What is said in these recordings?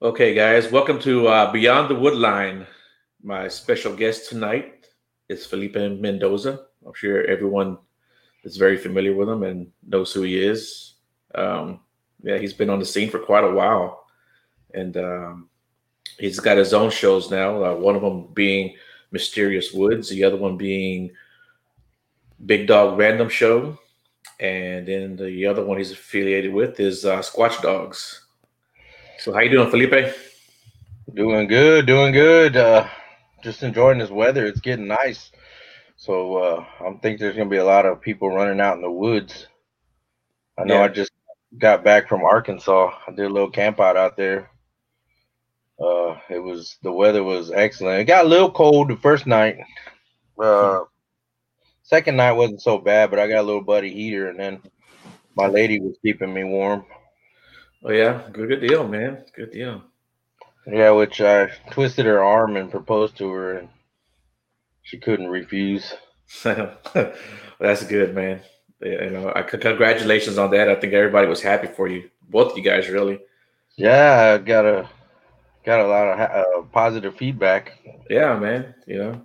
Okay, guys, welcome to uh, Beyond the Woodline. My special guest tonight is Felipe Mendoza. I'm sure everyone is very familiar with him and knows who he is. Um, yeah, he's been on the scene for quite a while, and um, he's got his own shows now. Uh, one of them being Mysterious Woods, the other one being Big Dog Random Show, and then the other one he's affiliated with is uh, Squatch Dogs. So how you doing, Felipe? Doing good, doing good. Uh, just enjoying this weather. It's getting nice. So uh, I'm thinking there's gonna be a lot of people running out in the woods. I know Yeah. I just got back from Arkansas. I did a little camp out out there. Uh, it was the weather was excellent. It got a little cold the first night. Uh, second night wasn't so bad, but I got a little buddy heater, and then my lady was keeping me warm. Oh yeah, good, good deal, man. Good deal. Yeah, which I twisted her arm and proposed to her, and she couldn't refuse. That's good, man. Yeah, you know, I, congratulations on that. I think everybody was happy for you, both of you guys, really. Yeah, I got a got a lot of ha- uh, positive feedback. Yeah, man. You know,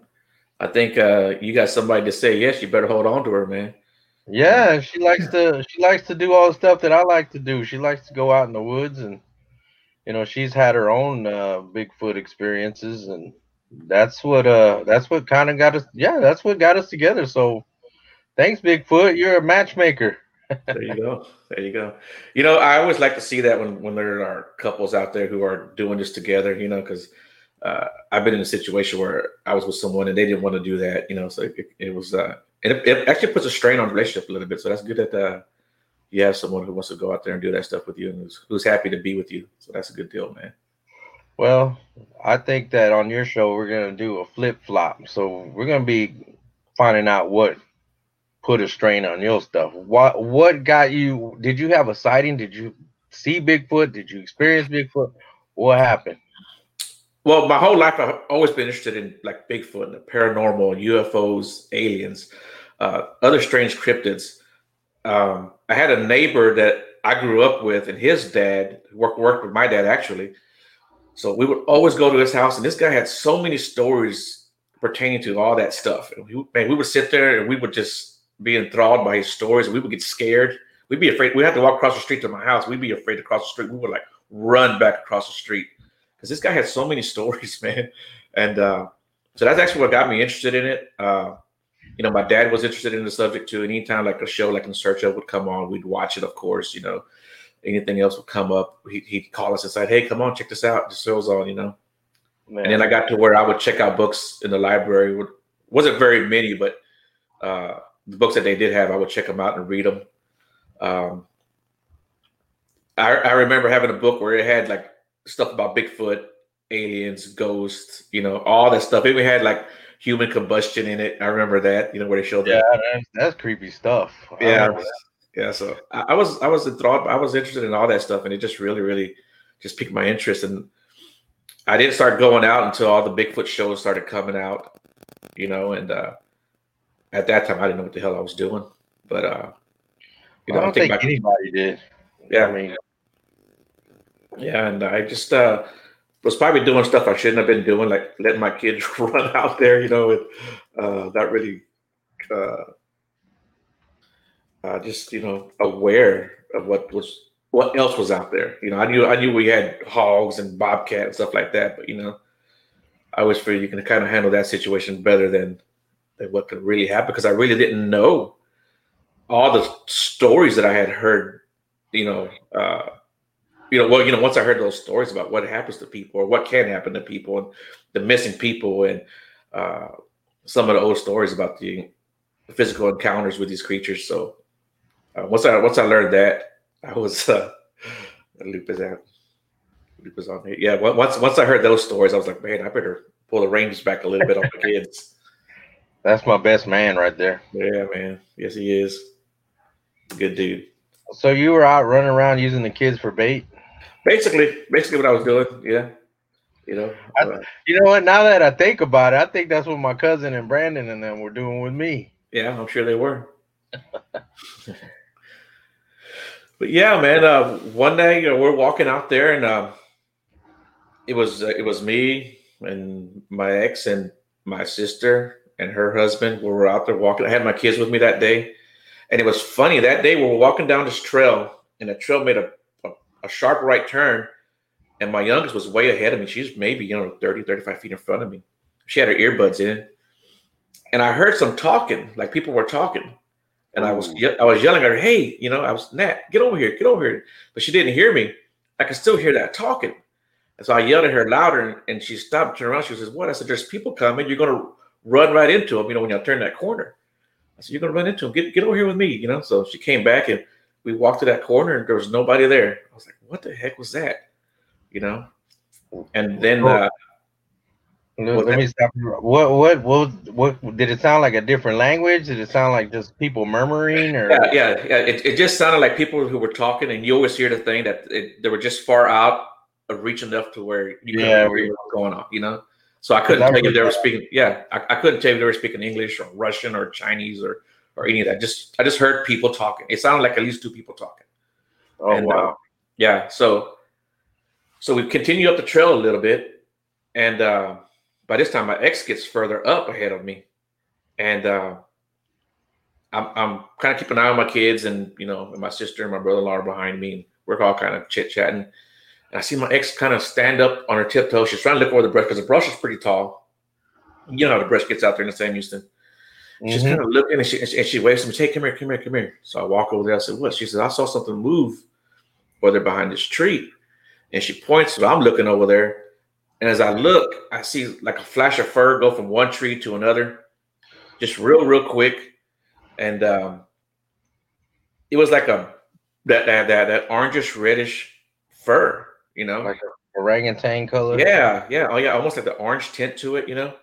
I think uh, you got somebody to say yes. You better hold on to her, man. Yeah, she likes to she likes to do all the stuff that I like to do. She likes to go out in the woods, and you know, she's had her own uh, Bigfoot experiences, and that's what uh that's what kind of got us. Yeah, that's what got us together. So, thanks, Bigfoot. You're a matchmaker. There you go. There you go. You know, I always like to see that when when there are couples out there who are doing this together. You know, because uh, I've been in a situation where I was with someone and they didn't want to do that. You know, so it, it was uh, and it, it actually puts a strain on the relationship a little bit. So that's good that uh, you have someone who wants to go out there and do that stuff with you and who's, who's happy to be with you. So that's a good deal, man. Well, I think that on your show we're gonna do a flip flop. So we're gonna be finding out what put a strain on your stuff. What what got you? Did you have a sighting? Did you see Bigfoot? Did you experience Bigfoot? What happened? Well, my whole life I've always been interested in like Bigfoot, and the paranormal, UFOs, aliens, uh, other strange cryptids. Um, I had a neighbor that I grew up with, and his dad worked worked with my dad actually. So we would always go to his house, and this guy had so many stories pertaining to all that stuff. And we, man, we would sit there and we would just be enthralled by his stories. We would get scared. We'd be afraid. We'd have to walk across the street to my house. We'd be afraid to cross the street. We would like run back across the street because this guy had so many stories, man. And uh, so that's actually what got me interested in it. Uh, you know, my dad was interested in the subject too. Anytime like a show like In Search of would come on, we'd watch it, of course. You know, anything else would come up, he'd, he'd call us and say, "Hey, come on, check this out. This show's on." You know. Man, And then I got to where I would check out books in the library. Would- wasn't very many, but uh, the books that they did have, I would check them out and read them. Um, I, I remember having a book where it had like stuff about Bigfoot, aliens, ghosts, you know, all that stuff. It even had like human combustion in it. I remember that, you know, where they showed yeah, that. that's, that's creepy stuff. Yeah, yeah. So I, I was I was enthralled. I was interested in all that stuff, and it just really, really just piqued my interest. And I didn't start going out until all the Bigfoot shows started coming out, you know. And uh, at that time, I didn't know what the hell I was doing. But uh, you know, I I, don't think think my, anybody did. yeah, I mean, yeah, and I just uh, was probably doing stuff I shouldn't have been doing, like letting my kids run out there, you know, and uh, not really uh, uh, just you know aware of what was what else was out there. You know, I knew I knew we had hogs and bobcat and stuff like that, but you know, I wish for you can kind of handle that situation better than than what could really happen because I really didn't know all the stories that I had heard. You know. Uh, you know, well, you know, once I heard those stories about what happens to people or what can happen to people and the missing people and uh, some of the old stories about the physical encounters with these creatures. So uh, once I once I learned that, I was uh, loop is out. Loop is on here. Yeah, once once I heard those stories, I was like, man, I better pull the reins back a little bit on the kids. that's my best man right there. Yeah, man. Yes, he is. Good dude. So you were out running around using the kids for bait. Basically, basically what I was doing. Yeah. You know. I- uh, You know what? Now that I think about it, I think that's what my cousin and Brandon and them were doing with me. Yeah, I'm sure they were. but yeah, man. Uh, one day you know, we're walking out there, and uh, it was uh, it was me and my ex and my sister and her husband. We were out there walking. I had my kids with me that day, and it was funny that day we were walking down this trail, and the trail made a, a, sharp right turn, and my youngest was way ahead of me. She's maybe you know 30, 35 feet in front of me. She had her earbuds in, and I heard some talking, like people were talking. And I was I was yelling at her, "Hey, you know, I was Nat, get over here, get over here!" But she didn't hear me. I could still hear that talking. And so I yelled at her louder, and, she stopped, turned around. She says, "What?" I said, "There's people coming. You're going to run right into them. You know, when you turn that corner." I said, "You're going to run into them. Get get over here with me." You know. So she came back, and we walked to that corner, and there was nobody there. I was like, "What the heck was that?" You know. And then uh, let, me stop you. What, what what what did it sound like a different language? Did it sound like just people murmuring or yeah, yeah, yeah. It, it just sounded like people who were talking and you always hear the thing that it, they were just far out of reach enough to where you yeah, hear what's going on, you know. So I couldn't tell you if they were speaking. Yeah, I, I couldn't tell you if they were speaking English or Russian or Chinese or or any of that. Just I just heard people talking. It sounded like at least two people talking. Oh and, wow! Uh, yeah, so so we continue up the trail a little bit, and uh, by this time my ex gets further up ahead of me, and uh, I'm I'm kind of keeping an eye on my kids, and you know, and my sister and my brother-in-law are behind me, and we're all kind of chit chatting and I see my ex kind of stand up on her tiptoes. She's trying to look over the brush because the brush is pretty tall. You know how the brush gets out there in the Sam Houston. Mm-hmm. She's kind of looking and she, and she waves to me, hey, come here, come here, come here. So I walk over there. I said, what? She said, I saw something move over there behind this tree. And she points, so I'm looking over there. And as I look, I see like a flash of fur go from one tree to another, just real, real quick. And um, it was like a that that that, that orangish reddish fur you know, like an orangutan color. Yeah, yeah, oh yeah, almost like the orange tint to it, you know.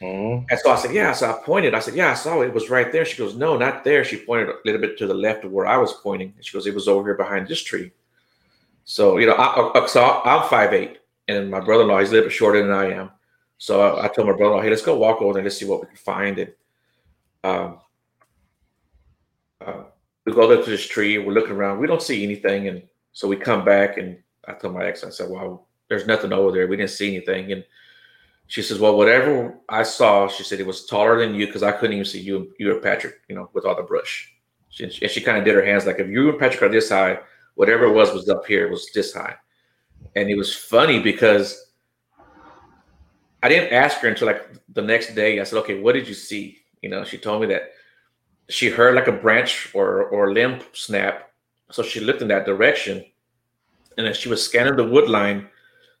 Mm-hmm. And so I said, yeah. So I pointed. I said, yeah, I saw it. It was right there. She goes, no, not there. She pointed a little bit to the left of where I was pointing. And she goes, it was over here behind this tree. So you know, I, I so I'm five eight, and my brother-in-law he's a little bit shorter than I am. So I, I told my brother-in-law, hey, let's go walk over there let's see what we can find. And um, uh, we go up to this tree. We're looking around. We don't see anything, and so we come back and I told my ex, I said, well, there's nothing over there. We didn't see anything. And she says, well, whatever I saw, she said it was taller than you because I couldn't even see you, you or Patrick, you know, with all the brush. She, and she kind of did her hands like if you and Patrick are this high, whatever it was was up here, it was this high. And it was funny because I didn't ask her until like the next day. I said, okay, what did you see? You know, she told me that she heard like a branch or or limb snap. So she looked in that direction and as she was scanning the wood line,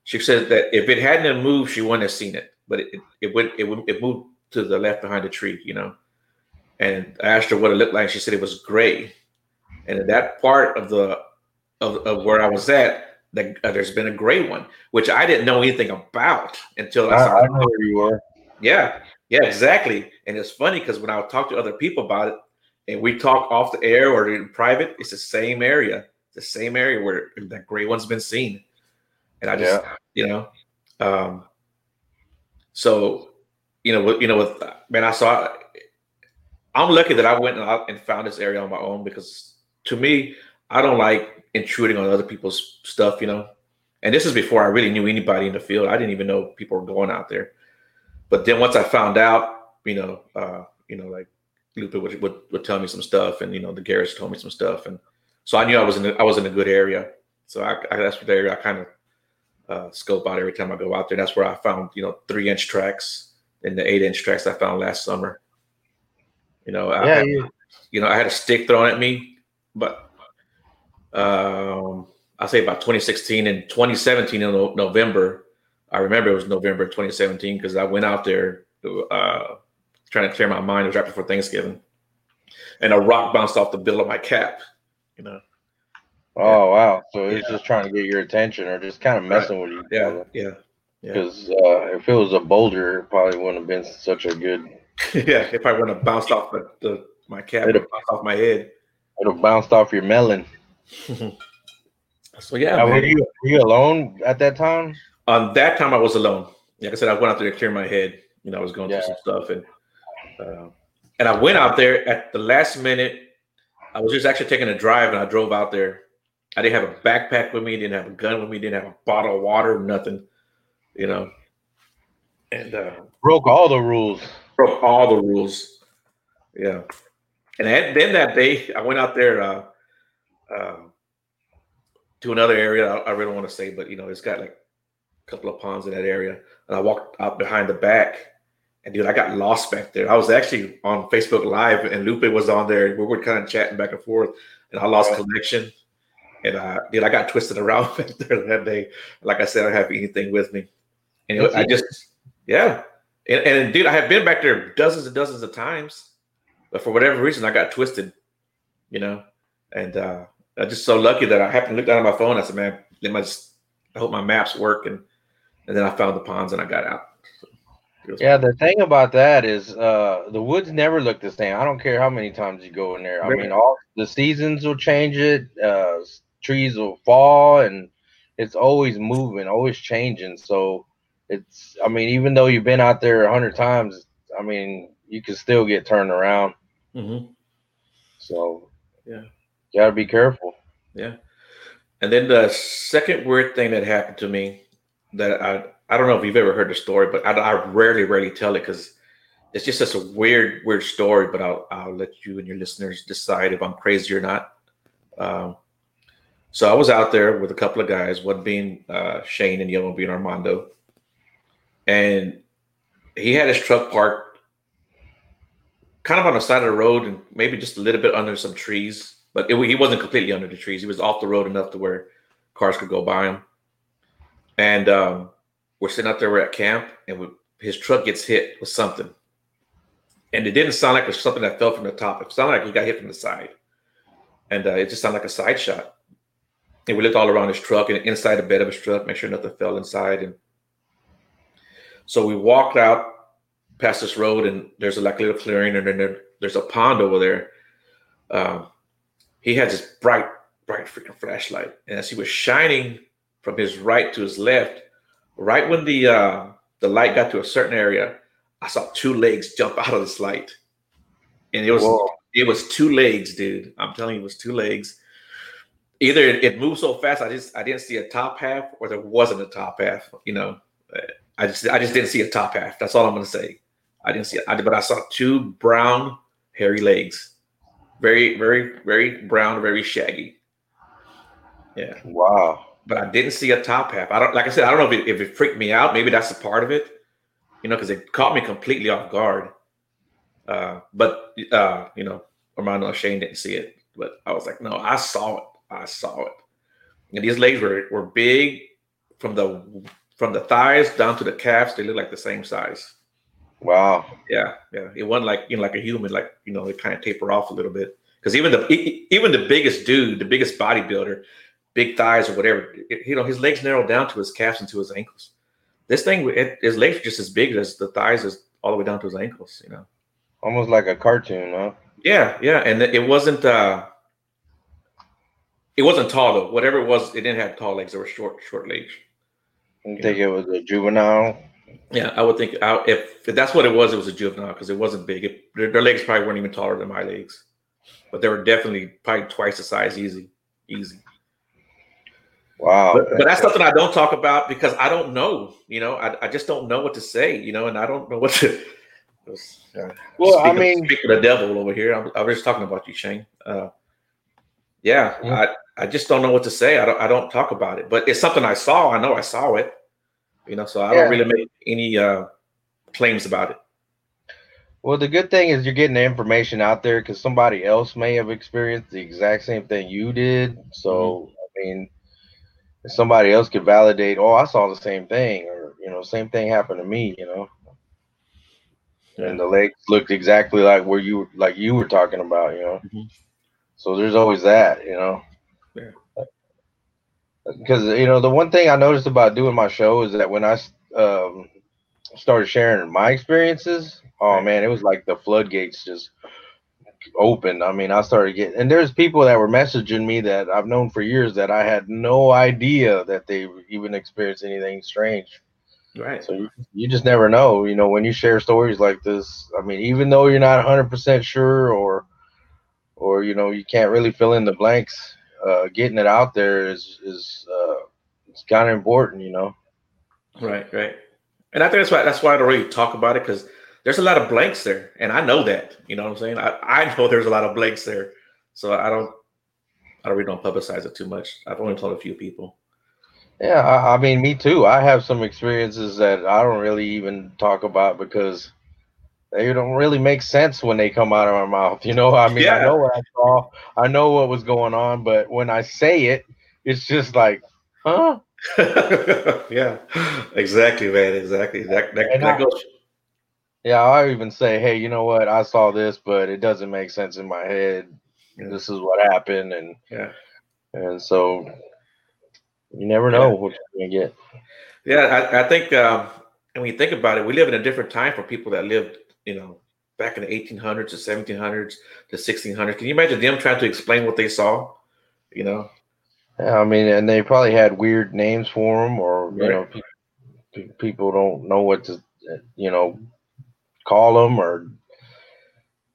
she said that if it hadn't moved, she wouldn't have seen it. But it it went it, it moved to the left behind the tree, you know. And I asked her what it looked like. She said it was gray. And in that part of the of, of where I was at, the, uh, there's been a gray one, which I didn't know anything about until I, I saw. I know where you were. Yeah, yeah, exactly. And it's funny because when I talk to other people about it, and we talk off the air or in private, it's the same area the same area where that gray one's been seen. And I just, yeah. You know, um, so, you know, you know, with, man, I saw, I'm lucky that I went out and found this area on my own because to me, I don't like intruding on other people's stuff, you know. And this is before I really knew anybody in the field. I didn't even know people were going out there. But then once I found out, you know, uh, you know, like Lupe would, would, would tell me some stuff, and you know, the Garrett's told me some stuff, and so I knew I was in I was in a good area. So I, I that's the area I kind of uh, scope out every time I go out there. That's where I found you know three inch tracks and the eight inch tracks I found last summer. You know, yeah, I had, yeah. you know I had a stick thrown at me, but um, I say about 2016 and 2017 in November. I remember it was November 2017 because I went out there uh, trying to clear my mind. It was right before Thanksgiving, and a rock bounced off the bill of my cap you know. Oh wow! So he's yeah. just trying to get your attention, or just kind of messing right. with you. Yeah, yeah. Because uh, if it was a boulder, it probably wouldn't have been such a good. yeah, if I wouldn't have bounced off the, the my cap, have bounced off my head. Have bounced off your melon. so yeah, now, were you were you alone at that time? On that time, I was alone. Like I said, I went out there to clear my head. You know, I was going yeah. through some stuff, and uh, and I went out there at the last minute I was just actually taking a drive and I drove out there. I didn't have a backpack with me, didn't have a gun with me, didn't have a bottle of water, nothing. you know, and uh, broke all the rules. Broke all the rules. Yeah, and then that day I went out there uh, uh, to another area. I, I really want to say, but you know, it's got like a couple of ponds in that area, and I walked out behind the back. And dude, I got lost back there. I was actually on Facebook Live, and Lupe was on there. We were kind of chatting back and forth, and I lost connection. And uh, dude, I got twisted around back there that day. Like I said, I don't have anything with me, and it, I just, yeah. And, and dude, I have been back there dozens and dozens of times, but for whatever reason, I got twisted, you know. And uh, I'm just so lucky that I happened to look down at my phone. I said, "Man, let my, I hope my maps work." And and then I found the ponds and I got out. Yeah, the thing about that is uh, the woods never look the same. I don't care how many times you go in there. I mean, all the seasons will change it. Uh, trees will fall, and it's always moving, always changing. So it's, I mean, even though you've been out there a hundred times, I mean, you can still get turned around. Mm-hmm. So yeah, you gotta be careful. Yeah. And then the second weird thing that happened to me that I I don't know if you've ever heard the story, but I, I rarely, rarely tell it because it's just such a weird, weird story. But I'll I'll let you and your listeners decide if I'm crazy or not. Um, so I was out there with a couple of guys, one being uh, Shane and the other one being Armando, and he had his truck parked kind of on the side of the road and maybe just a little bit under some trees, but it, he wasn't completely under the trees. He was off the road enough to where cars could go by him. And um, we're sitting out there, we're at camp, and we, his truck gets hit with something. And it didn't sound like it was something that fell from the top. It sounded like he got hit from the side. And uh, it just sounded like a side shot. And we looked all around his truck and inside the bed of his truck, make sure nothing fell inside. And so we walked out past this road, and there's a like little clearing, and then there, there's a pond over there. Um, he had this bright, bright freaking flashlight, and as he was shining from his right to his left, right when the uh, the light got to a certain area, I saw two legs jump out of this light, and it was Whoa. it was two legs, dude. I'm telling you, it was two legs. Either it, it moved so fast, I just I didn't see a top half, or there wasn't a top half. You know, I just I just didn't see a top half. That's all I'm gonna say. I didn't see it, I, but I saw two brown hairy legs, very very very brown, very shaggy. Yeah. Wow but I didn't see a top half. I don't like I said, I don't know if it, if it freaked me out. Maybe that's a part of it, you know, because it caught me completely off guard. Uh, but uh, you know, Armando Shane didn't see it, but I was like, no, I saw it. I saw it. And these legs were were big from the from the thighs down to the calves. They look like the same size. Wow. Yeah, yeah. It wasn't like you know, like a human, like you know, it kind of taper off a little bit. Because even the even the biggest dude, the biggest bodybuilder, big thighs or whatever. It, you know, his legs narrowed down to his calves and to his ankles. This thing, it, his legs are just as big as the thighs is all the way down to his ankles. You know, almost like a cartoon, huh? Yeah, yeah, and it wasn't. uh It wasn't tall though. Whatever it was, it didn't have tall legs. They were short, short legs. You think know? it was a juvenile? Yeah, I would think I, if, if, that's what it was, it was a juvenile because it wasn't big. It, their, their, legs probably weren't even taller than my legs, but they were definitely probably twice the size. Easy, easy. Wow. But, but, that's something I don't talk about because I don't know. You know, I, I just don't know what to say. You know, and I don't know what to. Uh, well, I mean, of the devil over here. I'm, I was just talking about you, Shane. Uh, yeah, I I just don't know what to say. I don't I don't talk about it, but it's something I saw. I know I saw it. You know, so I yeah. don't really make any uh, claims about it. Well, the good thing is you're getting the information out there because somebody else may have experienced the exact same thing you did. So, mm-hmm. I mean, somebody else could validate, oh, I saw the same thing, or you know, same thing happened to me, you know. Yeah. And the legs looked exactly like where you like you were talking about, you know. Mm-hmm. So there's always that, you know. Yeah. Because you know the one thing I noticed about doing my show is that when I um, started sharing my experiences, oh man, it was like the floodgates just open. I mean, I started getting, and there's people that were messaging me that I've known for years that I had no idea that they even experienced anything strange. Right. So you, you just never know, you know, when you share stories like this. I mean, even though you're not 100% sure or, or, you know, you can't really fill in the blanks, uh, getting it out there is, is, uh, it's kind of important, you know. Right, right. And I think that's why that's why I don't really talk about it because there's a lot of blanks there, and I know that. You know what I'm saying? I, I know there's a lot of blanks there, so I don't I don't really don't publicize it too much. I've only told a few people. Yeah, I, I mean, me too. I have some experiences that I don't really even talk about because they don't really make sense when they come out of my mouth. You know, I mean, yeah. I know what I saw, I know what was going on, but when I say it, it's just like, huh? yeah, exactly, man. Exactly. That that, that I, goes. Yeah, I even say, hey, you know what? I saw this, but it doesn't make sense in my head. Yeah. This is what happened, and yeah, and so you never know yeah. what you're gonna get. Yeah, I, I think, um, and when you think about it, we live in a different time for people that lived, you know, back in the 1800s, to 1700s, to 1600s. Can you imagine them trying to explain what they saw? You know, I mean, and they probably had weird names for them, or you know, pe- people don't know what to, you know, call them, or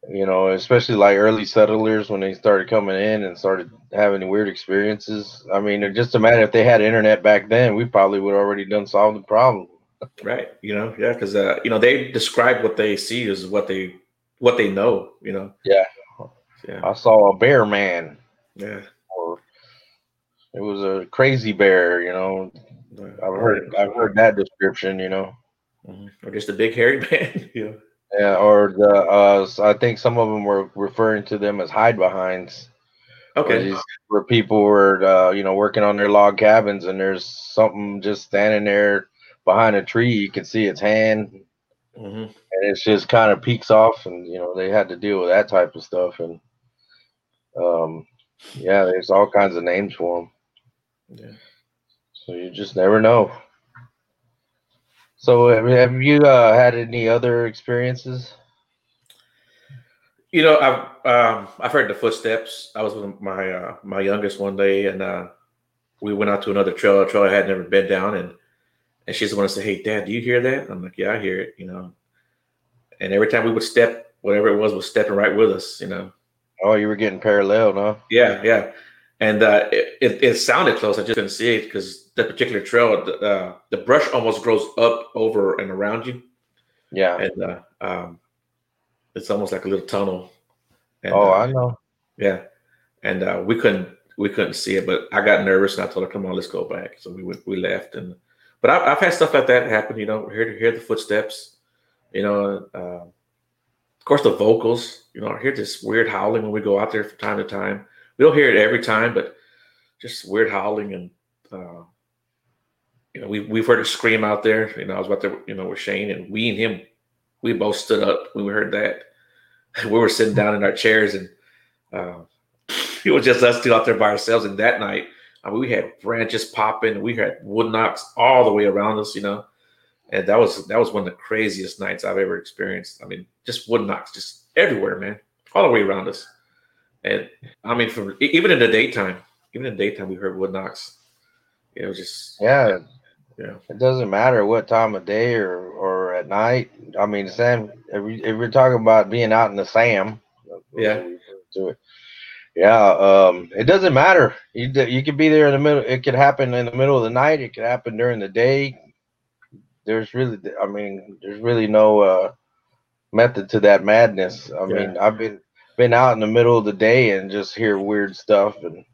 you know, especially like early settlers when they started coming in and started having weird experiences. I mean, it just imagine if they had internet back then, we probably would already done solved the problem. Right. You know, yeah, because uh, you know they describe what they see as what they what they know. You know. Yeah. Yeah. I saw a bear man. Yeah. or It was a crazy bear, you know. I've heard I've heard that description, you know. Mm-hmm. Or just a big hairy man, yeah. Yeah, or the uh, I think some of them were referring to them as hide behinds. Okay. Where, where people were, uh, you know, working on their log cabins, and there's something just standing there behind a tree. You can see its hand, mm-hmm. and it's just kind of peeks off, and you know they had to deal with that type of stuff, and um, yeah, there's all kinds of names for them. Yeah. So you just never know. So have you uh, had any other experiences? You know, I've um, I've heard the footsteps. I was with my uh, my youngest one day, and uh, we went out to another trail, a trail I had never been down, and and she's the one to say, "Hey, Dad, do you hear that?" I'm like, "Yeah, I hear it." You know, and every time we would step, whatever it was was stepping right with us. You know. Oh, you were getting parallel, huh? Yeah, yeah and uh, it, it, it, sounded close. I just couldn't see it because that particular trail, the, uh, the brush almost grows up over and around you. Yeah, and uh, um, it's almost like a little tunnel. And, oh, I uh, know. Yeah, and uh, we couldn't we couldn't see it, but I got nervous and I told her, "Come on, let's go back." So we went, we left, and but I, have had stuff like that happen. You know, hear hear the footsteps. You know, uh, of course the vocals. You know, I hear this weird howling when we go out there from time to time we don't hear it every time, but just weird howling and uh, you know we we've heard a scream out there. You know, I was about to you know with Shane and we and him, we both stood up when we heard that. We were sitting down in our chairs and uh, it was just us two out there by ourselves. And that night, I mean, we had branches popping, we had wood knocks all the way around us. You know, and that was that was one of the craziest nights I've ever experienced. I mean, just wood knocks just everywhere, man, all the way around us. And I mean, from even in the daytime, even in the daytime, we heard wood knocks. It was just yeah, yeah. It doesn't matter what time of day or or at night. I mean, Sam, if, we, if we're talking about being out in the Sam, yeah, to it. Yeah, um, it doesn't matter. You you could be there in the middle. It could happen in the middle of the night. It could happen during the day. There's really, I mean, there's really no uh, method to that madness. I yeah. mean, I've been been out in the middle of the day and just hear weird stuff and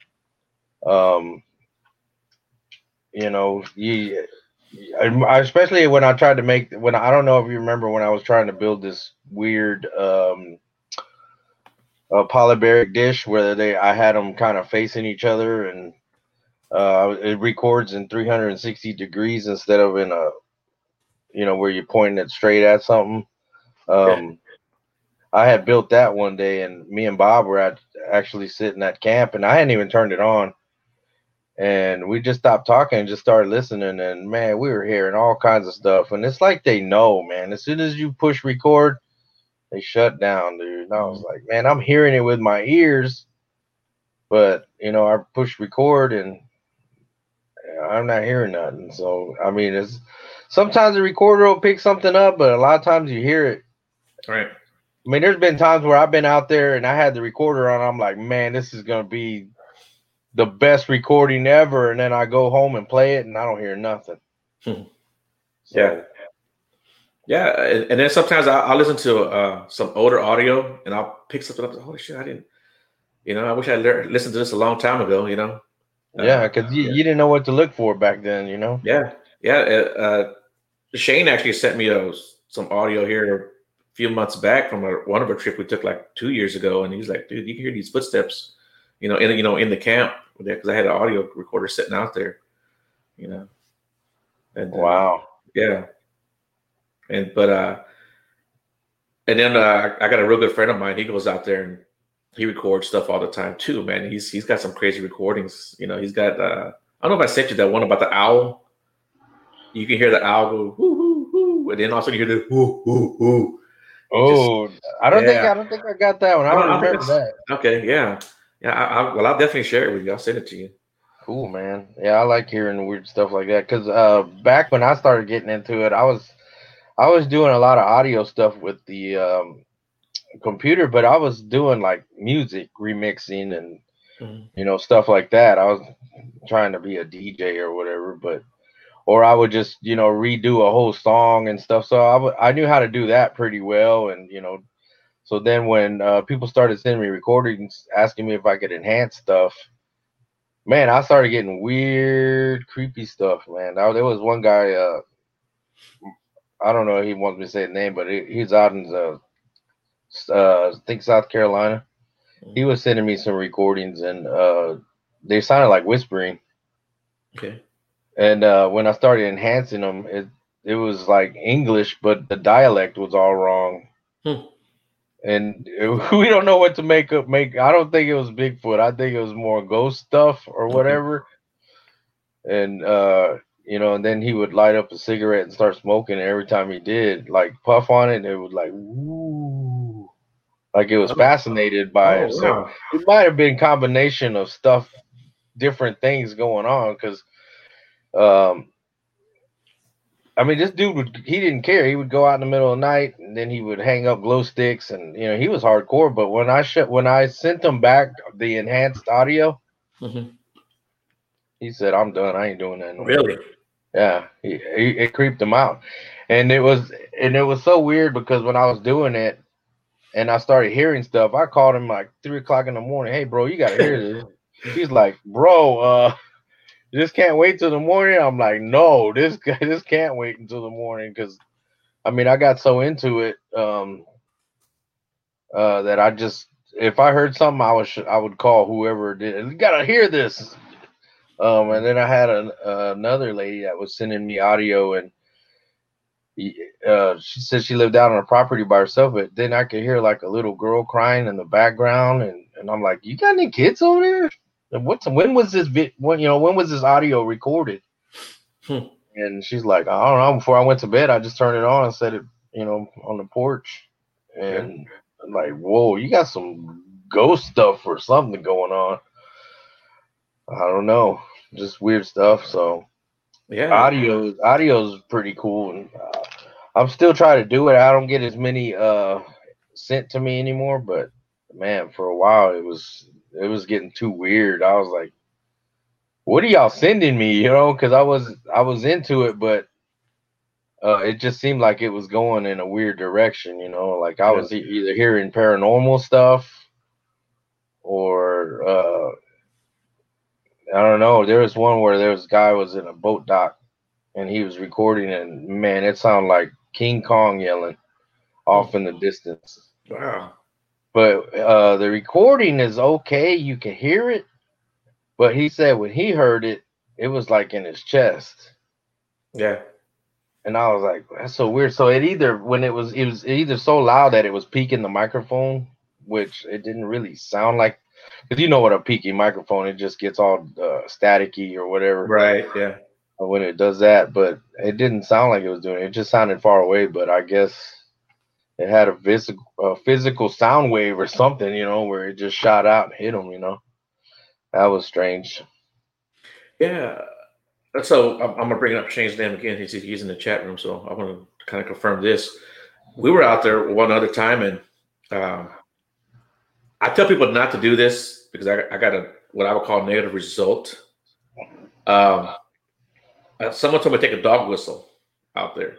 um you know you especially when I tried to make when I don't know if you remember when I was trying to build this weird um a polybaric dish where they I had them kind of facing each other and uh it records in 360 degrees instead of in a you know where you're pointing it straight at something um I had built that one day, and me and Bob were at actually sitting at camp, and I hadn't even turned it on. And we just stopped talking and just started listening. And man, we were hearing all kinds of stuff. And it's like they know, man. As soon as you push record, they shut down, dude. And I was like, man, I'm hearing it with my ears, but you know, I push record and I'm not hearing nothing. So I mean, it's sometimes the recorder will pick something up, but a lot of times you hear it. Right. I mean, there's been times where I've been out there and I had the recorder on. I'm like, man, this is gonna be the best recording ever. And then I go home and play it, and I don't hear nothing. Hmm. So, yeah. Yeah, and, and then sometimes I, I listen to uh, some older audio and I'll pick something up. Holy shit, I didn't, you know, I wish I learned, listened to this a long time ago, you know? Yeah, because uh, you, yeah. you didn't know what to look for back then, you know? Yeah. Yeah. Uh, uh Shane actually sent me a, uh, some audio here a few months back from a, one of a trip we took like two years ago. And he's like, dude, you can hear these footsteps, you know, in, you know, in the camp because I had an audio recorder sitting out there, you know? And, uh, wow. Yeah. And but uh, and then uh, I got a real good friend of mine. He goes out there and he records stuff all the time too, man. He's he's got some crazy recordings. You know, he's got uh, I don't know if I sent you that one about the owl. You can hear the owl go whoo whoo whoo, and then also you hear the whoo whoo whoo. Oh, Just, I don't yeah. think I don't think I got that one. I don't, remember that. Okay, yeah, yeah. I, I, well, I'll definitely share it with you. I'll send it to you. Cool, man. Yeah, I like hearing weird stuff like that because uh, back when I started getting into it, I was I was doing a lot of audio stuff with the um, computer, but I was doing like music remixing and mm-hmm. you know stuff like that. I was trying to be a DJ or whatever, but or I would just you know redo a whole song and stuff. So I, w- I knew how to do that pretty well, and you know. So then when uh, people started sending me recordings asking me if I could enhance stuff, man, I started getting weird, creepy stuff, man. Now, there was one guy, uh, I don't know if he wants me to say the name, but he, he's out in the, uh, I think South Carolina. He was sending me some recordings, and uh, they sounded like whispering. Okay. And uh, when I started enhancing them, it it was like English, but the dialect was all wrong. Hmm. And it, we don't know what to make up. Make I don't think it was Bigfoot. I think it was more ghost stuff or whatever. And uh, you know, and then he would light up a cigarette and start smoking. And every time he did, like puff on it, it would like woo, like it was oh. fascinated by oh, it. So wow. it might have been combination of stuff, different things going on. Because, um, I mean, this dude would he didn't care. He would go out in the middle of the night and then he would hang up glow sticks and you know he was hardcore. But when I sh- when I sent him back the enhanced audio. Mm-hmm. He said, "I'm done. I ain't doing that." No really? More. Yeah, he, he, it creeped him out, and it was and it was so weird because when I was doing it, and I started hearing stuff, I called him like three o'clock in the morning. Hey, bro, you gotta hear this. He's like, bro, uh, just can't wait till the morning. I'm like, no, this guy, this can't wait until the morning because, I mean, I got so into it, um, uh, that I just if I heard something, I was I would call whoever did. You gotta hear this. Um, and then I had an, uh, another lady that was sending me audio, and uh, she said she lived out on a property by herself, but then I could hear like a little girl crying in the background, and, and I'm like, "You got any kids over there? And what's when was this bit? When you know when was this audio recorded?" Hmm. And she's like, "I don't know." Before I went to bed, I just turned it on and set it, you know, on the porch, and yeah. I'm like, "Whoa, you got some ghost stuff or something going on." I don't know, just weird stuff. So yeah, audio audio is pretty cool, and uh, I'm still trying to do it. I don't get as many uh sent to me anymore, but man, for a while it was it was getting too weird. I was like, "What are y'all sending me?" You know, because I was I was into it, but uh, it just seemed like it was going in a weird direction. You know, like I was either hearing paranormal stuff or uh, I don't know. There was one where there was a guy was in a boat dock and he was recording and man, it sounded like King Kong yelling off in the distance. Wow. But uh, the recording is okay. You can hear it. But he said when he heard it, it was like in his chest. Yeah. And I was like, that's so weird. So it either when it was it was either so loud that it was peaking the microphone, which it didn't really sound like because you know what a peaky microphone it just gets all uh, staticky or whatever. Right. Yeah. When it does that, but it didn't sound like it was doing it. It just sounded far away. But I guess it had a physical, a physical sound wave or something, you know, where it just shot out and hit him. You know, that was strange. Yeah. So I'm, I'm gonna bring up Shane's name again. He's he's in the chat room, so I want to kind of confirm this. We were out there one other time, and um, I tell people not to do this because I, I got a what I would call a negative result. Um, uh, someone told me to take a dog whistle. out there.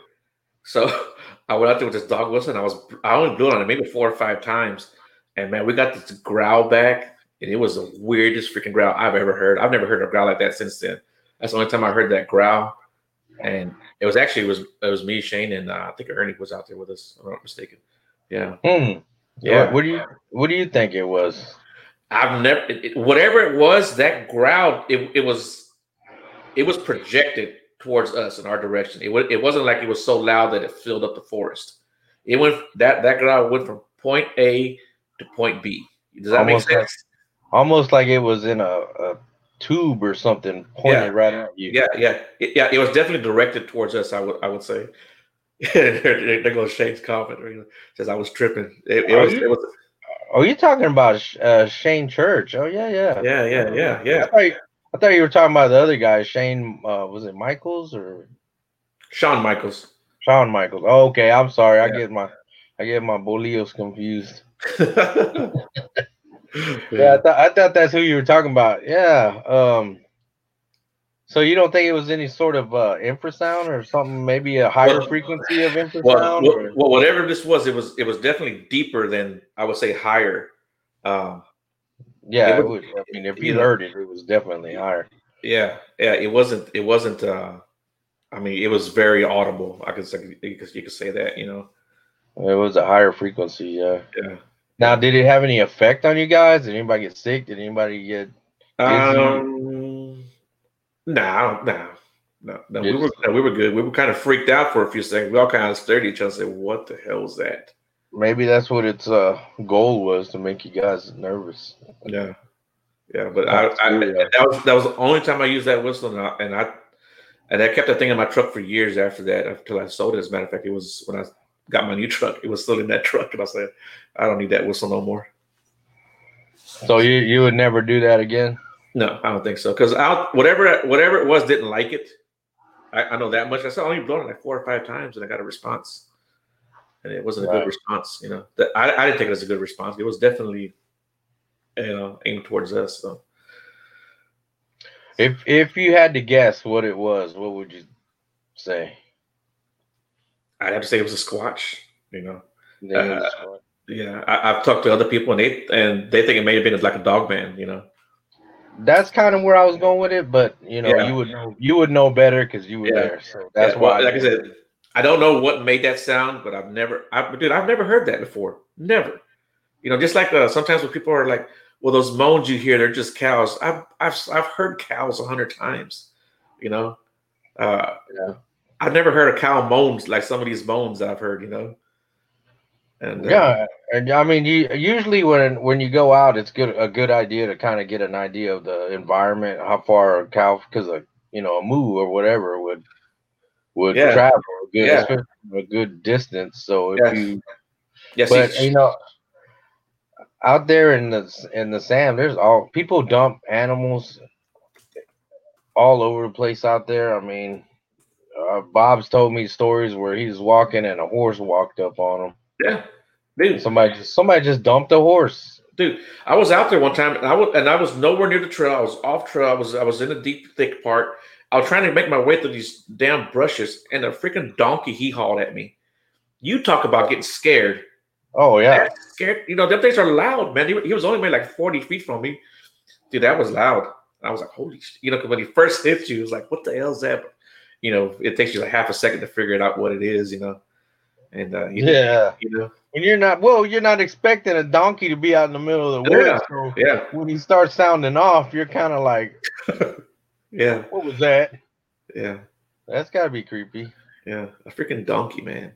So I went out there with this dog whistle, and I was I only blew on it maybe four or five times, and man, we got this growl back, and it was the weirdest freaking growl I've ever heard. I've never heard a growl like that since then. That's the only time I heard that growl, and it was actually it was it was me, Shane, and uh, I think Ernie was out there with us. If I'm not mistaken. Yeah. Hmm. Yeah. What, what do you What do you think it was? I've never it, whatever it was that growl. It, it was it was projected towards us in our direction. It was it wasn't like it was so loud that it filled up the forest. It went that that growl went from point A to point B. Does that almost make sense? Like, almost like it was in a, a tube or something pointed yeah. right at you. Yeah, yeah, it, yeah. It was definitely directed towards us. I would I would say. there, there goes Shane's comment. Says I was tripping. It, it was. You, it was. Oh, you talking about uh, Shane Church? Oh yeah, yeah, yeah, yeah, yeah, yeah. I thought, you, I thought you were talking about the other guy, Shane. Uh, was it Michaels or Shawn Michaels? Shawn Michaels. Oh, okay, I'm sorry. Yeah. I get my I get my bolios confused. yeah, I, th- I thought that's who you were talking about. Yeah. Um. So you don't think it was any sort of uh, infrasound or something? Maybe a higher well, frequency of infrasound? Well, well, well, whatever this was, it was it was definitely deeper than I would say higher. Um, yeah, it would, I mean, if you, heard it, it was definitely higher. Yeah, yeah, it wasn't. It wasn't. uh I mean, it was very audible. I could say you could, you could say that. You know, it was a higher frequency. Yeah. Yeah. Now, did it have any effect on you guys? Did anybody get sick? Did anybody get? Um, no, no, no, no. We were no, we were good. We were kind of freaked out for a few seconds. We all kind of stared at each other and said, "What the hell is that?" Maybe that's what its uh, goal was to make you guys nervous. Yeah, yeah. But I, I, that was that was the only time I used that whistle, and I, and I and I kept that thing in my truck for years after that until I sold it. As a matter of fact, it was when I got my new truck. It was still in that truck, and I said, I don't need that whistle no more. So you you would never do that again? No, I don't think so. Because out whatever whatever it was didn't like it. I, I know that much. I said only blown it like four or five times, and I got a response and it wasn't a good response. You know, that I, I didn't think it was a good response. It was definitely, you know, aimed towards us. So, if if you had to guess what it was, what would you say? I'd have to say it was a squatch. You know, uh, yeah. I, have talked to other people and they and they think it may have been like a dog man. You know. That's kind of where I was going with it, but you know, yeah. you would know you would know better because you were yeah. there. So that's yeah. why. Well, like I said, I don't know what made that sound, but I've never, I, dude, I've never heard that before. Never. You know, just like uh, sometimes when people are like, "Well, those moans you hear, they're just cows." I've I've I've heard cows a hundred times. You know, uh, yeah. I've never heard a cow moans like some of these moans I've heard. You know, and uh, yeah, and I mean, you usually when when you go out, it's good a good idea to kind of get an idea of the environment, how far a cow, because a you know a moo or whatever would would yeah. travel a good, yeah. a good distance. So if yes. you, yes, but you know, out there in the in the sand, there's all people dump animals all over the place out there. I mean, uh, Bob's told me stories where he's walking and a horse walked up on him. Yeah, dude. Somebody just somebody just dumped a horse. Dude, I was out there one time and I was and I was nowhere near the trail. I was off trail. I was I was in a deep thick part I was trying to make my way through these damn brushes, and a freaking donkey he hauled at me. You talk about getting scared. Oh yeah, scared. You know them things are loud, man. He, he, was only maybe like forty feet from me, dude. That was loud. I was like, holy, sh-. you know, when he first hits you, it was like, what the hell is that? You know, it takes you like half a second to figure it out what it is, you know. And uh, you yeah, know, you know, when you're not well, you're not expecting a donkey to be out in the middle of the woods. Yeah, so yeah. When he starts sounding off, you're kind of like, Yeah. What was that? Yeah. That's got to be creepy. Yeah. A freaking donkey, man.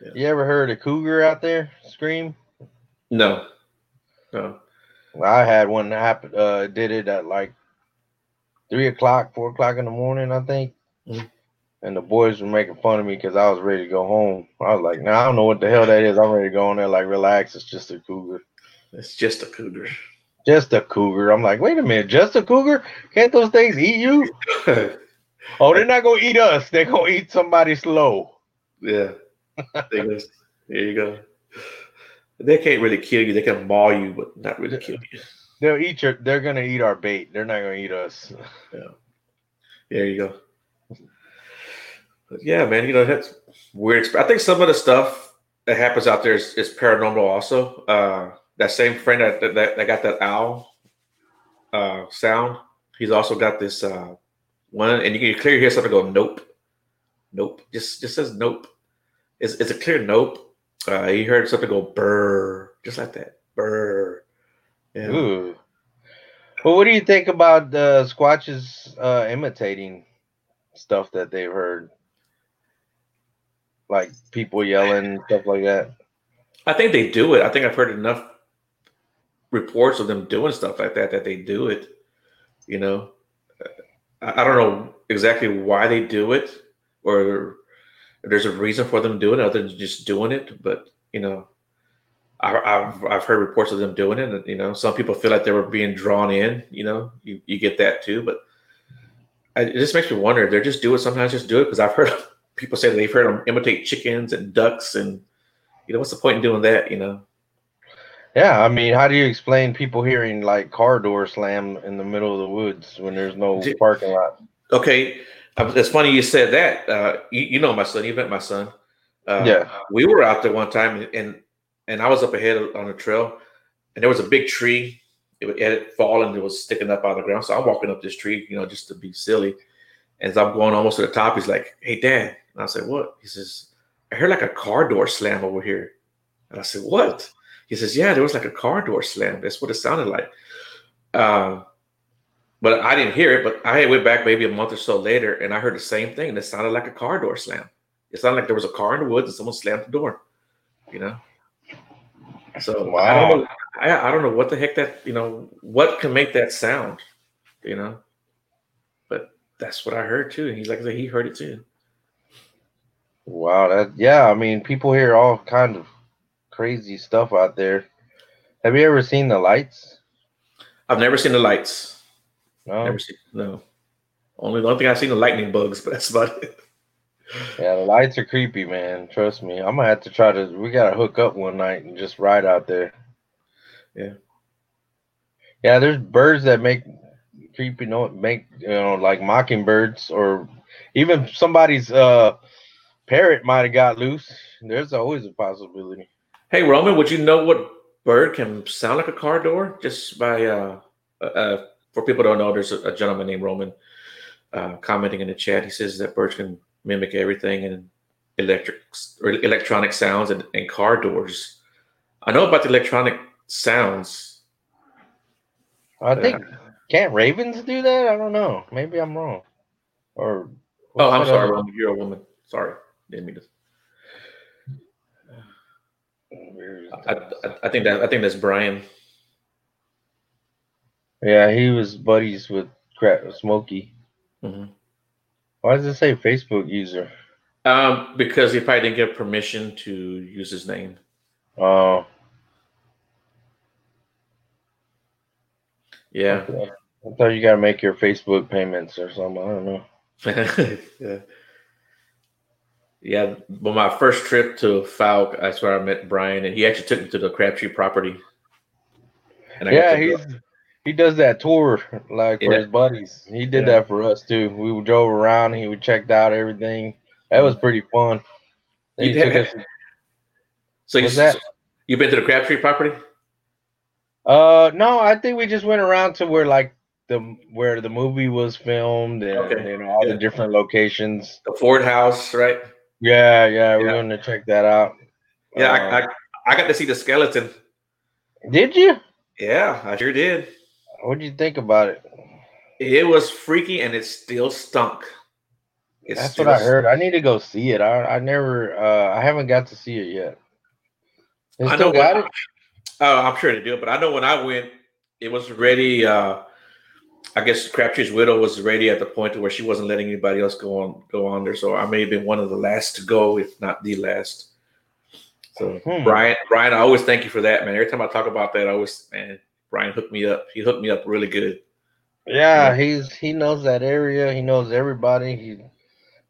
Yeah. You ever heard a cougar out there scream? No. No. I had one happen. Uh, did it at like three o'clock, four o'clock in the morning, I think. Mm-hmm. And the boys were making fun of me because I was ready to go home. I was like, "No, nah, I don't know what the hell that is. I'm ready to go in there. Like, relax. It's just a cougar. It's just a cougar just a cougar. I'm like, wait a minute, just a cougar? Can't those things eat you? oh, they're not gonna eat us. They're gonna eat somebody slow. Yeah. there you go. They can't really kill you. They can maul you, but not really kill you. They'll eat your. They're gonna eat our bait. They're not gonna eat us. Yeah. There you go. But yeah, man, you know that's weird. I think some of the stuff that happens out there is, is paranormal. Also, uh, that same friend that, that that got that owl uh, sound, he's also got this uh, one, and you can clearly hear something go nope, nope. Just just says nope. It's it's a clear nope. Uh, he heard something go burr, just like that, burr. Yeah. Ooh. Well, what do you think about the Squatches uh, imitating stuff that they've heard? Like people yelling, stuff like that? I think they do it. I think I've heard enough reports of them doing stuff like that that they do it. You know, I, I don't know exactly why they do it or there's a reason for them doing it other than just doing it. But, you know, I, have I've heard reports of them doing it. And, you know, some people feel like they were being drawn in. You know, you, you get that too. But I, it just makes me wonder they're just do it. Sometimes just do it because I've heard people say they've heard them imitate chickens and ducks, and you know, what's the point in doing that? You know. Yeah, I mean, how do you explain people hearing like car door slam in the middle of the woods when there's no parking lot? Okay, it's funny you said that. Uh, you, you, know my son. You met my son. Uh, yeah, we were out there one time, and and I was up ahead on the trail, and there was a big tree. It, had fallen. It was sticking up out of the ground. So I'm walking up this tree, you know, just to be silly. And as I'm going almost to the top, he's like, "Hey, Dad." And I said, "What?" He says, "I heard like a car door slam over here." And I said, "What?" He says, "Yeah, there was like a car door slam. That's what it sounded like." Um, but I didn't hear it. But I went back maybe a month or so later, and I heard the same thing. And it sounded like a car door slam. It sounded like there was a car in the woods and someone slammed the door. You know. So wow. I don't know. I, I don't know what the heck that you know what can make that sound. You know. But that's what I heard too. And he's like, he heard it too. Wow, that yeah. I mean, people hear all kind of crazy stuff out there. Have you ever seen the lights? I've never seen the lights. No, never seen no. Only the only thing I've seen the lightning bugs, but that's about it. Yeah, the lights are creepy, man. Trust me. I'm gonna have to try to. We gotta hook up one night and just ride out there. Yeah. Yeah, there's birds that make creepy noise, make you know, like mockingbirds, or even somebody's uh parrot might have got loose. There's always a possibility. Hey Roman, would you know what bird can sound like a car door? Just by uh, uh, uh for people don't know, there's a, a gentleman named Roman uh, commenting in the chat. He says that birds can mimic everything and electric or electronic sounds and, and car doors. I know about the electronic sounds. I think can't ravens do that? I don't know. Maybe I'm wrong. Or oh, I'm sorry, Roman. You're a woman. Sorry. Didn't mean to. I, I, I think that I think that's Brian. Yeah, he was buddies with Crap Smokey. Mm-hmm. Why does it say Facebook user? Um, because he probably didn't get permission to use his name. Oh. Yeah. Okay. I thought you gotta make your Facebook payments or something. I don't know. yeah. Yeah, but my first trip to Fouke, that's where I met Brian, and he actually took me to the Crabtree property. And I yeah, he's he does that tour like yeah. for his buddies. He did yeah. that for us too. We drove around. He would checked out everything. That was pretty fun. You he us, so you that? you been to the Crabtree property? Uh, no, I think we just went around to where like the where the movie was filmed and okay. you know all yeah. the different locations. The Ford House, right? Yeah, yeah, we're going to check that out. Yeah, I, I, um, I got to see the skeleton. Did you? Yeah, I sure did. What did you think about it? It was freaky and it still stunk. It That's what I heard. I need to go see it. I I never uh I haven't got to see it yet. They I know got it. Oh, I'm sure they do, but I know when I went, it was ready. Uh, I guess Crabtree's widow was ready at the point where she wasn't letting anybody else go on go on there. So I may have been one of the last to go, if not the last. So hmm. Brian, Brian, I always thank you for that, man. Every time I talk about that, I always man, Brian hooked me up. He hooked me up really good. Yeah, he's he knows that area. He knows everybody. He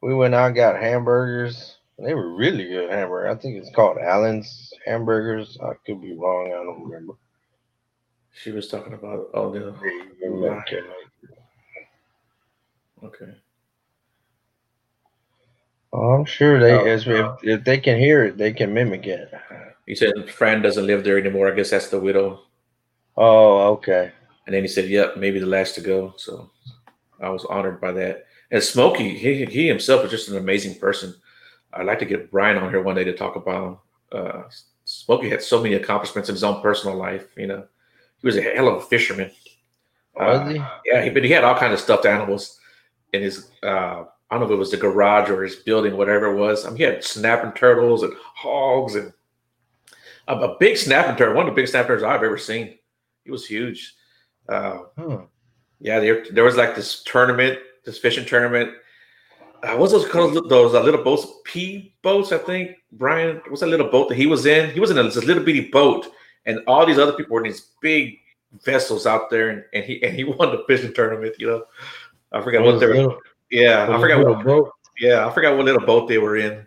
we went out got hamburgers. They were really good hamburgers. I think it's called Allen's hamburgers. I could be wrong. I don't remember. She was talking about all the. Okay. Okay. I'm sure they, oh, if, if, if they can hear it, they can mimic it. He said Fran doesn't live there anymore. I guess that's the widow. Oh, okay. And then he said, "Yep, maybe the last to go." So I was honored by that. And Smokey, he he himself is just an amazing person. I'd like to get Brian on here one day to talk about. Uh, Smokey had so many accomplishments in his own personal life. You know, he was a hell of a fisherman. Was he? Uh, yeah, but he had all kinds of stuffed animals in his. Uh, I don't know if it was the garage or his building, whatever it was. I mean, he had snapping turtles and hogs and a, a big snapping turtle. One of the biggest snapping turtles I've ever seen. He was huge. Uh, huh. Yeah, there, there was like this tournament, this fishing tournament. Uh, what's those called? Those uh, little boats, P boats, I think. Brian, what's that little boat that he was in? He was in a, this little bitty boat, and all these other people were in these big vessels out there, and, and he and he won the fishing tournament. You know, I forgot what, they were. Yeah, I forgot what boat. Yeah, I forgot what little boat they were in.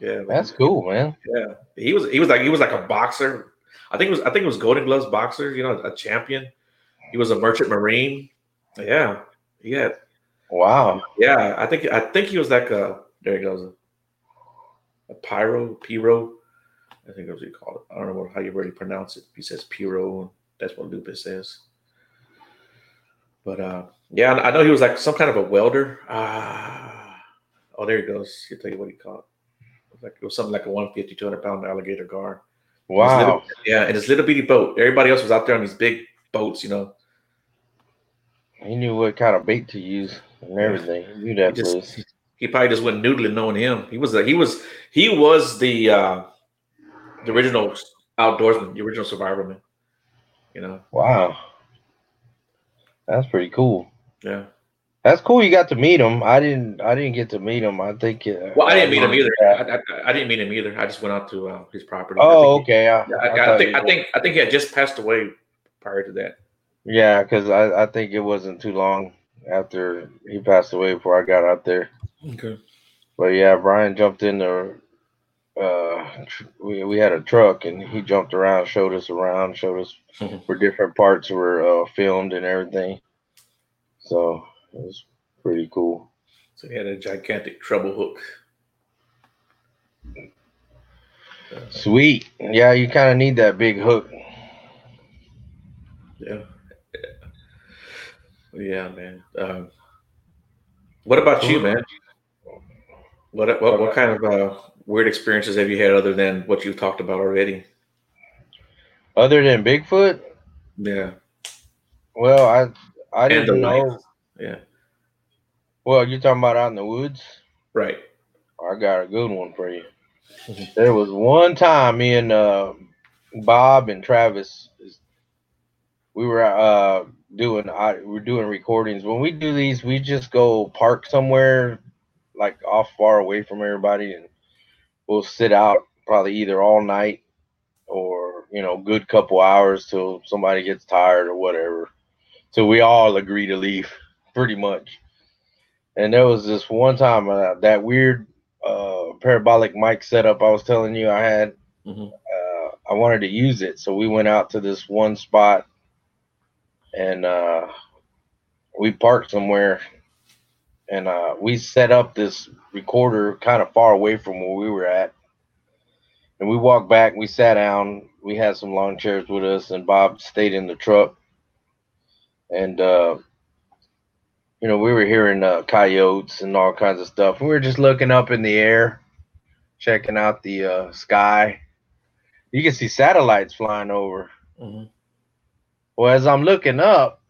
Yeah, that's cool, man. Yeah, he was he was like he was like a boxer. I think it was I think it was Golden Gloves boxer. You know, a champion. He was a merchant marine. Yeah, yeah. Wow. Yeah, I think I think he was like a there he goes a pyro pyro. I think that's what you call it. I don't know how you really pronounce it. He says pyro. That's what Lupe says. But uh, yeah, I know he was like some kind of a welder. Ah, oh, there he goes. He'll tell you what he caught. It was like it was something like a 150, 200 pound alligator gar. Wow. Little, yeah, and his little bitty boat. Everybody else was out there on these big boats, you know. He knew what kind of bait to use and everything. He knew that he, just, he probably just went noodling knowing him. He was a, he was he was the uh the original outdoorsman, the original survivorman. You know. Wow. That's pretty cool. Yeah. That's cool. You got to meet him. I didn't. I didn't get to meet him. I think. Uh, well, I didn't meet him either. I, I, I, didn't meet him either. I just went out to uh, his property. Oh, I okay. He, I, think. I think. I think he had just passed away prior to that. Yeah, because I, I think it wasn't too long after he passed away before I got out there. Okay. But yeah, Brian jumped in the. Uh, we we had a truck and he jumped around, showed us around, showed us where different parts were uh, filmed and everything. So it was pretty cool. So he had a gigantic treble hook. Sweet. Yeah, you kind of need that big hook. Yeah. Yeah, man. Um, what about you, man? What what, what kind of uh, weird experiences have you had other than what you've talked about already? Other than Bigfoot? Yeah. Well, I I didn't know. Yeah. Well, you're talking about out in the woods, right? I got a good one for you. there was one time me and uh, Bob and Travis, we were uh, doing I, we're doing recordings. When we do these, we just go park somewhere, like off far away from everybody, and we'll sit out probably either all night or you know, good couple hours till somebody gets tired or whatever. So we all agree to leave pretty much. And there was this one time uh, that weird uh, parabolic mic setup I was telling you I had. Mm-hmm. Uh, I wanted to use it, so we went out to this one spot, and uh, we parked somewhere, and uh, we set up this recorder kind of far away from where we were at. And we walked back. We sat down. We had some lawn chairs with us, and Bob stayed in the truck. And uh, you know, we were hearing uh, coyotes and all kinds of stuff. We were just looking up in the air, checking out the uh, sky. You can see satellites flying over. Mm-hmm. Well, as I'm looking up,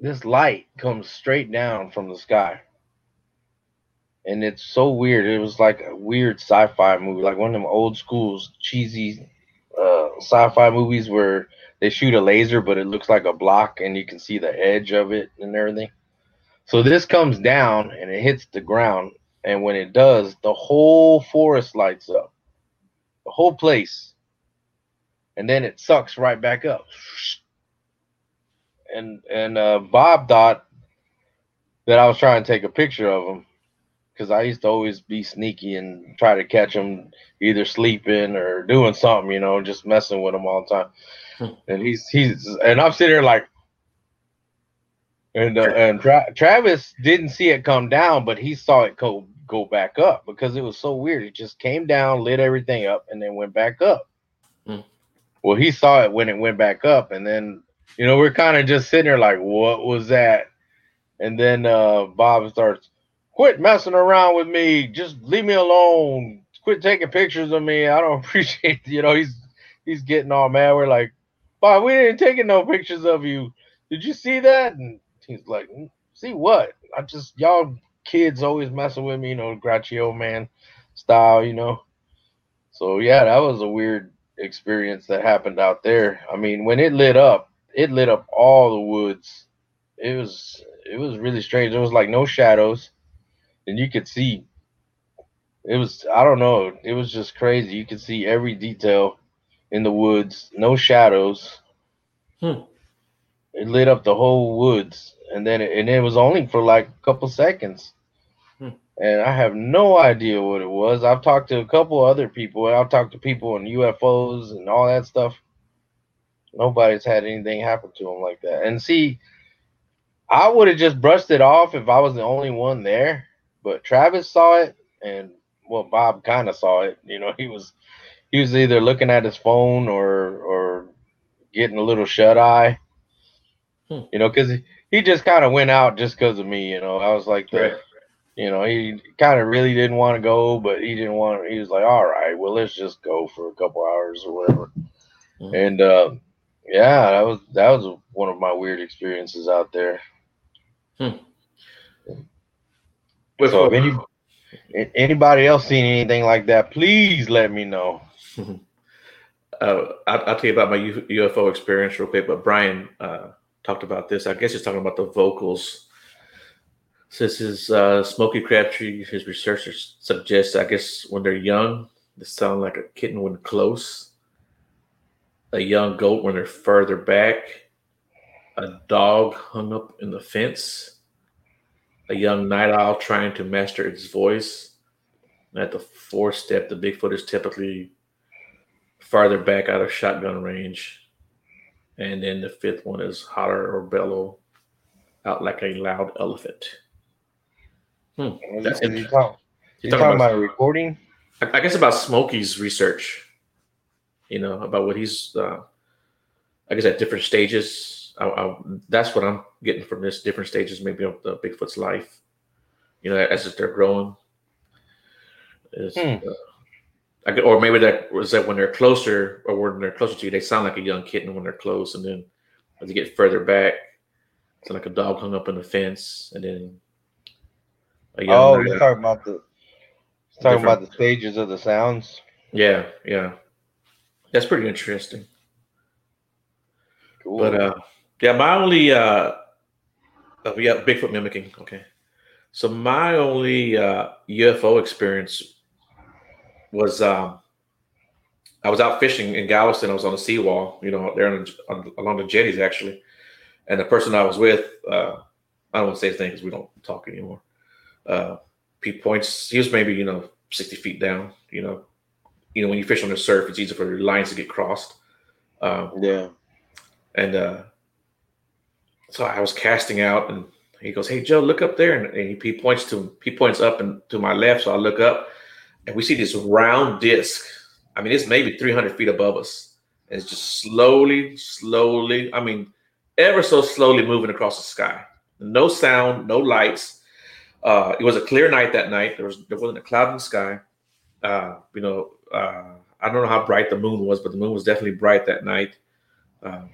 this light comes straight down from the sky. And it's so weird. It was like a weird sci-fi movie, like one of them old schools cheesy uh, sci-fi movies where they shoot a laser, but it looks like a block, and you can see the edge of it and everything. So this comes down and it hits the ground. And when it does, the whole forest lights up, the whole place. And then it sucks right back up. And and uh, Bob thought that I was trying to take a picture of him because I used to always be sneaky and try to catch him either sleeping or doing something, you know, just messing with him all the time. Hmm. and he's he's and I'm sitting here like, and uh, and Tra- Travis didn't see it come down, but he saw it go go back up because it was so weird. It just came down, lit everything up, and then went back up. Hmm. Well, he saw it when it went back up, and then you know we're kind of just sitting there like, what was that? And then uh Bob starts, quit messing around with me. Just leave me alone. Quit taking pictures of me. I don't appreciate. You know, he's he's getting all mad. We're like, Bob, we didn't take no pictures of you. Did you see that? And he's like, "Mm, see what? I just y'all kids always messing with me, you know, Groucho man style, you know. So yeah, that was a weird experience that happened out there. I mean, when it lit up, it lit up all the woods. It was it was really strange. There was like no shadows, and you could see. It was I don't know. It was just crazy. You could see every detail in the woods. No shadows. Hmm. It lit up the whole woods, and then it, and it was only for like a couple seconds. Hmm. And I have no idea what it was. I've talked to a couple other people. and I've talked to people on UFOs and all that stuff. Nobody's had anything happen to them like that. And see, I would have just brushed it off if I was the only one there. But Travis saw it, and well, Bob kind of saw it. You know, he was he was either looking at his phone or or getting a little shut eye. Hmm. You know, because he, he just kind of went out just because of me. You know, I was like, the, Right. you know, he kind of really didn't want to go, but he didn't want. He was like, all right, well, let's just go for a couple hours or whatever. Mhm. And uh, yeah, that was that was one of my weird experiences out there. With So if any, anybody else seen anything like that, please let me know. uh, I'll, I'll tell you about my UFO experience real quick. But Brian uh, talked about this. I guess he's talking about the vocals. Says his uh, Smokey Crabtree, his researchers suggest, I guess, when they're young, they sound like a kitten when close, a young goat when they're further back, a dog hung up in the fence, a young night owl trying to master its voice. And at the fourth step, the Bigfoot is typically farther back out of shotgun range. And then the fifth one is holler or bellow out like a loud elephant. Hmm. That's it. talk, You're you talking talking about, about recording? I I guess about Smokey's research, you know, about what he's, uh, I guess, at different stages. I, I, that's what I'm getting from this different stages, maybe of the Bigfoot's life, you know, as they're growing. Is, Hmm. uh, I could, or maybe that was that when they're closer, or when they're closer to you, they sound like a young kitten when they're close, and then as you get further back, it's like a dog hung up in the fence, and then a young. Oh, he's talking about the talking about the stages of the sounds. Yeah, yeah, that's pretty interesting. Cool. But uh, yeah, my only uh, uh, yeah, Bigfoot mimicking. Okay, so my only uh, UFO experience was um, I was out fishing in Galveston. I was on the seawall, you know, there on, the- on, along the jetties actually, and the person I was with, uh, I don't want to say his name because we don't talk anymore. Uh, he points. He was maybe you know sixty feet down. You know, you know when you fish on the surf, it's easy for your lines to get crossed. Um, yeah. and uh, so I was casting out, and he goes, "Hey Joe, look up there," and, and he, he points to he points up and to my left. So I look up, and we see this round disc. I mean, it's maybe 300 feet above us. And it's just slowly, slowly. I mean, ever so slowly moving across the sky. No sound, no lights. Uh, it was a clear night that night. There was there wasn't a cloud in the sky. Uh, you know, uh, I don't know how bright the moon was, but the moon was definitely bright that night. Um,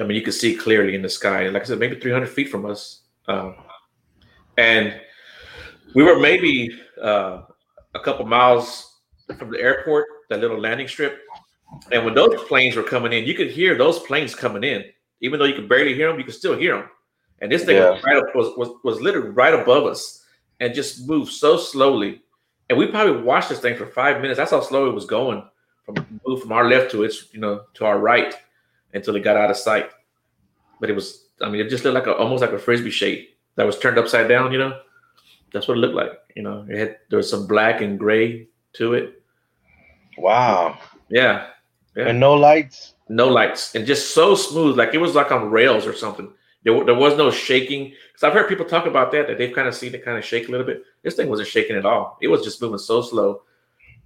I mean, you could see clearly in the sky. Like I said, maybe 300 feet from us. Um, and we were maybe uh, a couple miles from the airport, that little landing strip. And when those planes were coming in, you could hear those planes coming in. Even though you could barely hear them, you could still hear them. And this thing was, right up, was, was, was literally right above us and just moved so slowly. And we probably watched this thing for five minutes. That's how slow it was going from moved from our left to its, you know, to our right until it got out of sight. But it was, I mean, it just looked like a, almost like a frisbee shape that was turned upside down. You know, that's what it looked like. You know, it had there was some black and gray to it. Wow. Yeah, Yeah. And no lights. no lights and just so smooth, like it was like on rails or something. There, there was no shaking because I've heard people talk about that that they've kind of seen it kind of shake a little bit. This thing wasn't shaking at all. It was just moving so slow.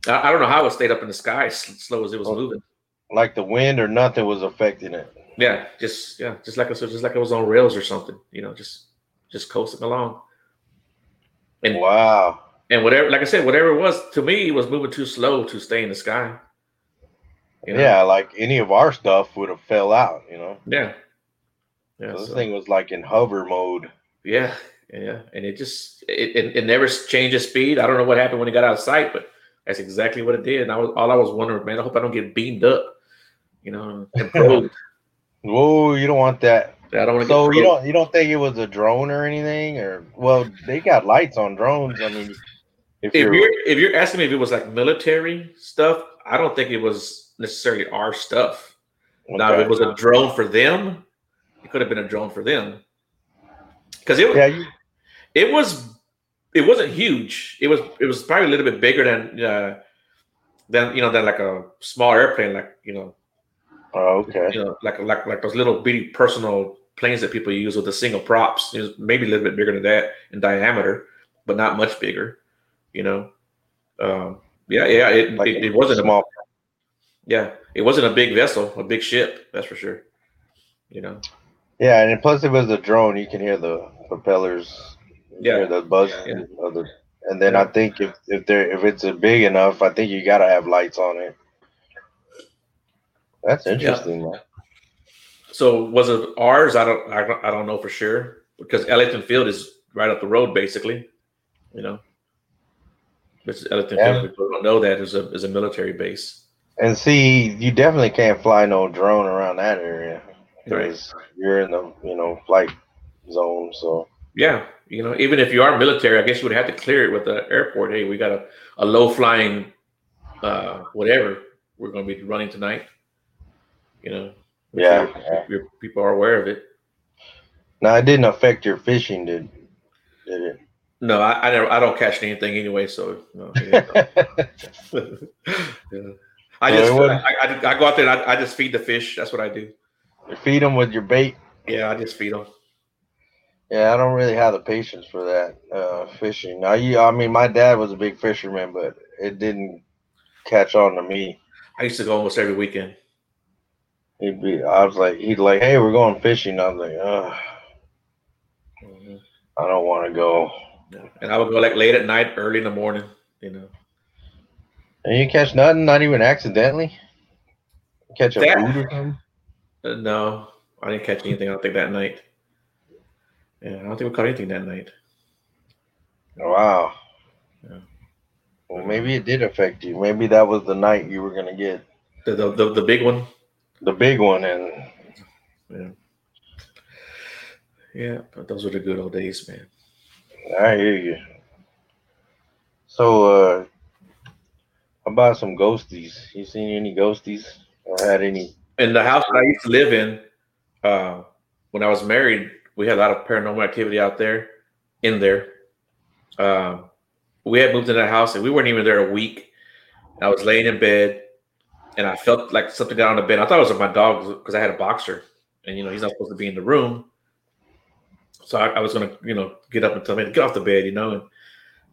I, I don't know how it stayed up in the sky as slow as it was oh. moving. Like the wind or nothing was affecting it. Yeah, just yeah, just like it was just like it was on rails or something. You know, just just coasting along. And wow. And whatever, like I said, whatever it was to me, it was moving too slow to stay in the sky. You know? Yeah, like any of our stuff would have fell out. You know. Yeah. Yeah. So this so. thing was like in hover mode. Yeah, yeah, and it just it, it, it never changes speed. I don't know what happened when it got out of sight, but that's exactly what it did. And I was all I was wondering, man. I hope I don't get beamed up. You know, Whoa, you don't want that. I don't want to. So you don't you don't think it was a drone or anything, or well, they got lights on drones. I mean, if, if you're, you're if you're asking me if it was like military stuff, I don't think it was necessarily our stuff. Okay. Now, if it was a drone for them, it could have been a drone for them because it yeah, you, it was it wasn't huge. It was it was probably a little bit bigger than uh, than you know than like a small airplane, like you know Oh, okay. You know, like like like those little bitty personal planes that people use with the single props. Maybe a little bit bigger than that in diameter, but not much bigger. You know. Um, yeah, yeah. It, like it, it wasn't small. A, yeah, it wasn't a big vessel, a big ship. That's for sure. You know. Yeah, and plus it was a drone. You can hear the propellers. Yeah. the buzz yeah. the. And then. I think if if there if it's a big enough, I think you gotta have lights on it. That's interesting. Yeah. So was it ours? I don't, I don't, I don't know for sure because Ellington Field is right up the road, basically. You know, this Ellington yeah. Field. People don't know that is a is a military base. And see, you definitely can't fly no drone around that area because right. you're in the you know flight zone. So yeah, you know, even if you are military, I guess you would have to clear it with the airport. Hey, we got a, a low flying, uh, whatever we're going to be running tonight. You know, yeah, yeah. people are aware of it. Now, it didn't affect your fishing, did did it? No, I, I never. I don't catch anything anyway, so no. yeah. I just I, I, I, go out there and I, I just feed the fish. That's what I do. You feed them with your bait. Yeah, I just feed them. Yeah, I don't really have the patience for that uh, fishing. Now, you, I mean, my dad was a big fisherman, but it didn't catch on to me. I used to go almost every weekend. He'd be, I was like, he'd like, hey, we're going fishing. I was like, oh, mm-hmm. I don't want to go. And I would go like late at night, early in the morning, you know. And you catch nothing, not even accidentally? Catch a that, food or something? Uh, no, I didn't catch anything, I don't think, that night. Yeah, I don't think we caught anything that night. Wow. Yeah. Well, maybe it did affect you. Maybe that was the night you were going to get. The, the, the, the big one? The big one and yeah. Yeah but those were the good old days man. I hear you. So uh about some ghosties? You seen any ghosties or had any? In the house that i used to live in uh when i was married we had a lot of paranormal activity out there in there. Um we had moved in that house and we weren't even there a week. I was laying in bed and I felt like something got on the bed. I thought it was my dog because I had a boxer, and you know he's not supposed to be in the room. So I, I was gonna, you know, get up and tell him to get off the bed, you know, and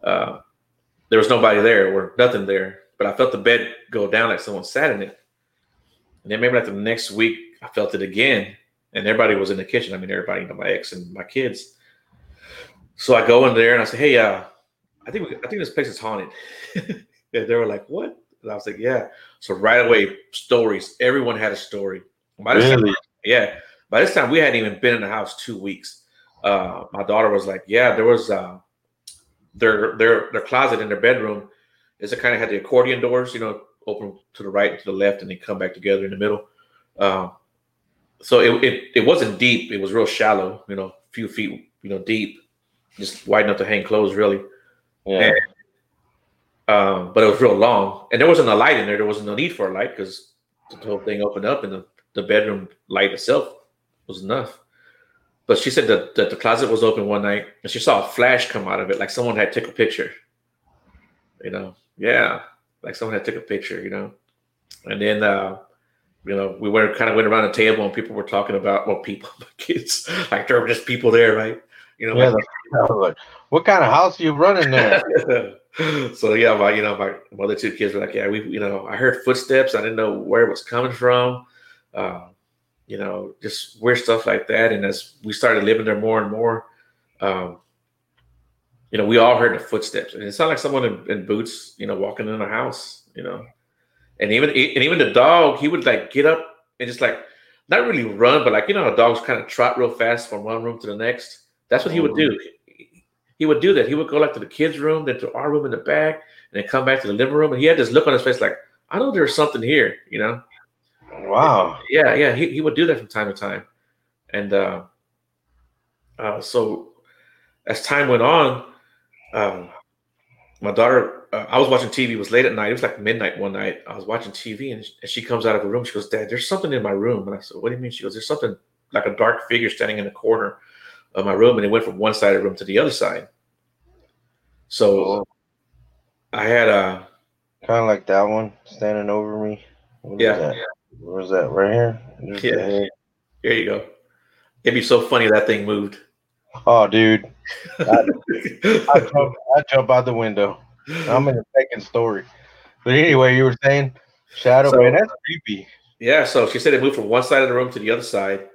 uh, there was nobody there or nothing there. But I felt the bed go down like someone sat in it. And then maybe like the next week, I felt it again, and everybody was in the kitchen. I mean, everybody, you know, my ex and my kids. So I go in there and I say, "Hey, uh, I think we, I think this place is haunted." yeah, they were like, "What?" And I was like, yeah. So right away, stories. Everyone had a story. By this really? Time, yeah. By this time, we hadn't even been in the house two weeks. Uh, my daughter was like, yeah, there was uh, their their their closet in their bedroom is it kind of had the accordion doors, you know, open to the right and to the left, and then come back together in the middle. Uh, so it, it it wasn't deep; it was real shallow, you know, a few feet, you know, deep, just wide enough to hang clothes, really. Yeah. And um, but it was real long, and there wasn't a light in there. There wasn't no need for a light because the whole thing opened up, and the, the bedroom light itself was enough. But she said that, that the closet was open one night, and she saw a flash come out of it, like someone had took a picture. You know, yeah, like someone had took a picture. You know, and then uh, you know, we went kind of went around the table and people were talking about well, people, kids, like there were just people there, right? You know, yeah, like, what kind of house are you running there? so yeah, my you know my, my other two kids were like, yeah, we you know I heard footsteps, I didn't know where it was coming from, uh, you know, just weird stuff like that. And as we started living there more and more, um, you know, we all heard the footsteps, and it sounded like someone in, in boots, you know, walking in the house, you know, and even and even the dog, he would like get up and just like not really run, but like you know, the dogs kind of trot real fast from one room to the next. That's what he would do. Mm-hmm. He would do that. He would go like to the kids' room, then to our room in the back, and then come back to the living room. And he had this look on his face like, I know there's something here, you know. Wow. Yeah, yeah. He, he would do that from time to time. And uh, uh, so as time went on, um, my daughter, uh, I was watching TV. It was late at night. It was like midnight one night. I was watching TV, and, and she comes out of her room. She goes, "Dad, there's something in my room." And I said, "What do you mean?" She goes, "There's something like a dark figure standing in the corner of my room, and it went from one side of the room to the other side." So oh. I had a kind of like that one standing over me. What yeah. Where's that? Right here. There's yeah. Here you go. It'd be so funny that thing moved. Oh, dude. I, I, jump, I jump out the window. I'm in the second story. But anyway, you were saying shadow so, man, that's creepy. Yeah, so she said it moved from one side of the room to the other side,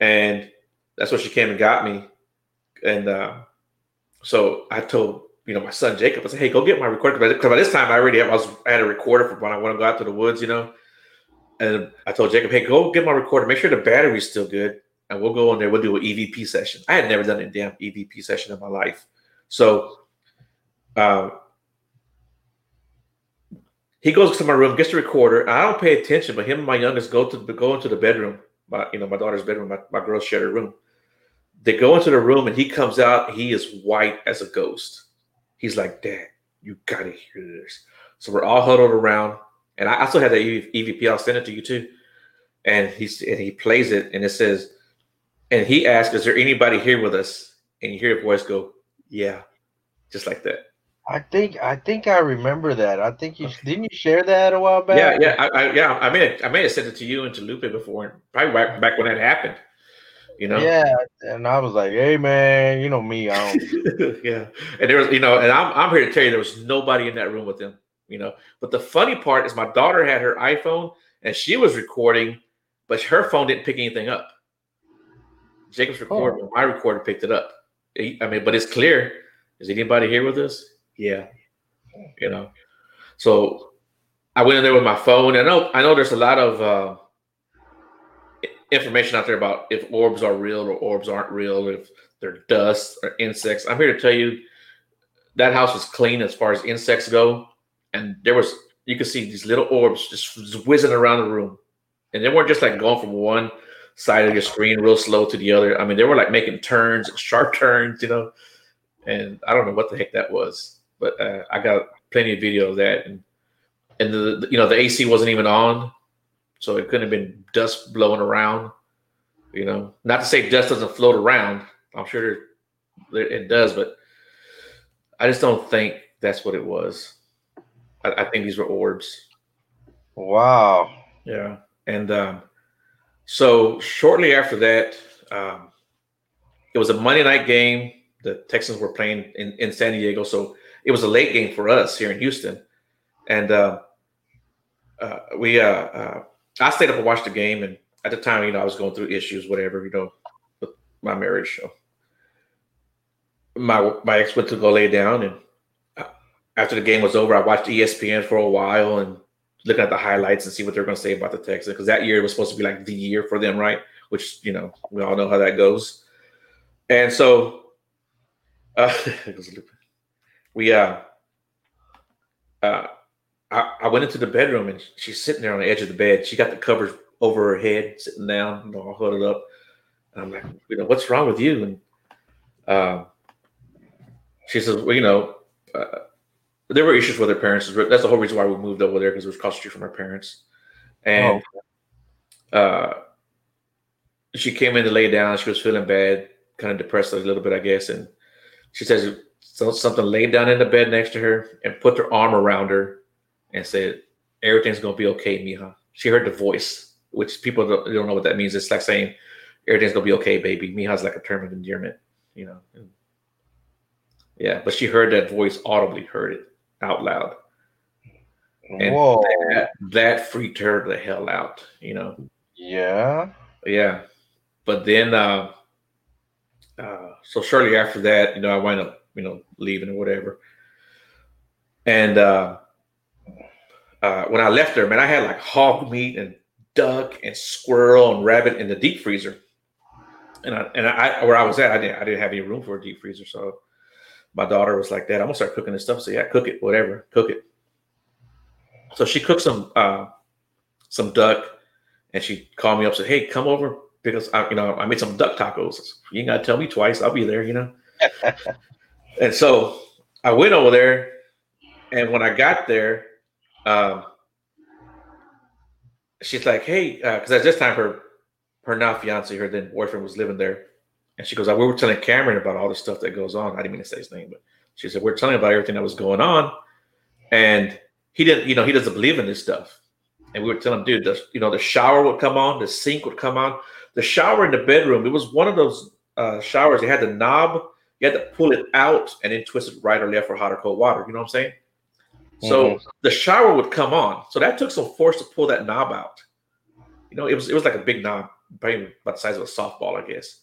and that's what she came and got me. And uh, so I told you know my son Jacob, I said, "Hey, go get my recorder." Because by this time, I already have, I was I had a recorder for when I want to go out to the woods, you know. And I told Jacob, "Hey, go get my recorder. Make sure the battery's still good." and we'll go in there. We'll do an EVP session. I had never done a damn EVP session in my life, so um, he goes to my room, gets the recorder. I don't pay attention, but him and my youngest go to go into the bedroom. My you know my daughter's bedroom. My, my girls share a room. They go into the room and he comes out. He is white as a ghost. He's like, "Dad, you gotta hear this." So we're all huddled around, and I, still have that EVP. I'll send it to you too. And he's and he plays it, and it says and he asked, "Is there anybody here with us?" And you hear a voice go, "Yeah," just like that. I think I think I remember that. I think you didn't you share that a while back. Yeah, yeah, I, I yeah. I may have, I may have sent it to you and to Lupe before, and probably back, back when that happened. You know. Yeah, and I was like, "Hey, man, you know me, I don't." yeah, and there was, you know, and I'm I'm here to tell you there was nobody in that room with him. You know, but the funny part is my daughter had her iPhone and she was recording, but her phone didn't pick anything up. Jacob's recorder, oh. my recorder picked it up. I mean, but it's clear. Is anybody here with us? Yeah. You know. So I went in there with my phone. I know I know there's a lot of uh, information out there about if orbs are real or orbs aren't real, if they're dust or insects. I'm here to tell you that house was clean as far as insects go. And there was you could see these little orbs just whizzing around the room. And they weren't just like going from one side of your screen real slow to the other. I mean, they were like making turns, sharp turns, you know. And I don't know what the heck that was, but uh, I got plenty of video of that. And and the, the, you know the AC wasn't even on, so it couldn't have been dust blowing around. You know, not to say dust doesn't float around. I'm sure it does, but I just don't think that's what it was. I, I think these were orbs. Wow. Yeah, and um, so shortly after that, um, it was a Monday night game. The Texans were playing in, in San Diego, so it was a late game for us here in Houston. And uh, uh, we, uh, uh I stayed up and watched the game. And at the time, you know, I was going through issues, whatever, you know, with my marriage. So my my ex went to go lay down, and after the game was over, I watched ESPN for a while and looking at the highlights and see what they're going to say about the Texans because that year was supposed to be like the year for them, right? Which you know we all know how that goes. And so uh, we uh, uh I, I, went into the bedroom and she's sitting there on the edge of the bed. She got the covers over her head, sitting down, all huddled up. And I'm like, you know, what's wrong with you? And uh, she says, well, you know, uh, there were issues with her parents. That's the whole reason why we moved over there because it was across the street from her parents. And oh. uh, she came in to lay down. She was feeling bad, kind of depressed a little bit, I guess. And she says something laid down in the bed next to her and put her arm around her and said, "Everything's gonna be okay, Mija." She heard the voice which people don't, don't know what that means. It's like saying everything's gonna be okay, baby. Mija's like a term of endearment, you know. Yeah, but she heard that voice audibly, heard it out loud. And Whoa. That, that freaked her the hell out, you know. Yeah. Yeah. But then uh uh so shortly after that, you know, I wind up, you know, leaving or whatever. And uh uh when I left her, man, I had like hog meat and duck and squirrel and rabbit in the deep freezer. And I and I where I was at, I didn't I didn't have any room for a deep freezer. So my daughter was like, Dad, I'm gonna start cooking this stuff. So yeah, cook it, whatever, cook it. So she cooked some uh some duck and she called me up and said, Hey, come over because I, you know, I made some duck tacos. You ain't gotta tell me twice, I'll be there, you know. and so I went over there, and when I got there, um, she's like, "Hey," because at this time her her now fiance, her then boyfriend, was living there, and she goes, "We were telling Cameron about all the stuff that goes on." I didn't mean to say his name, but she said, "We're telling about everything that was going on," and he didn't, you know, he doesn't believe in this stuff. And we were telling him, dude, the, you know, the shower would come on, the sink would come on, the shower in the bedroom. It was one of those uh, showers. It had the knob. You had to pull it out and then twist it right or left for hot or cold water. You know what I'm saying? So Mhm. the shower would come on. So that took some force to pull that knob out. You know, it was it was like a big knob, probably about the size of a softball, I guess.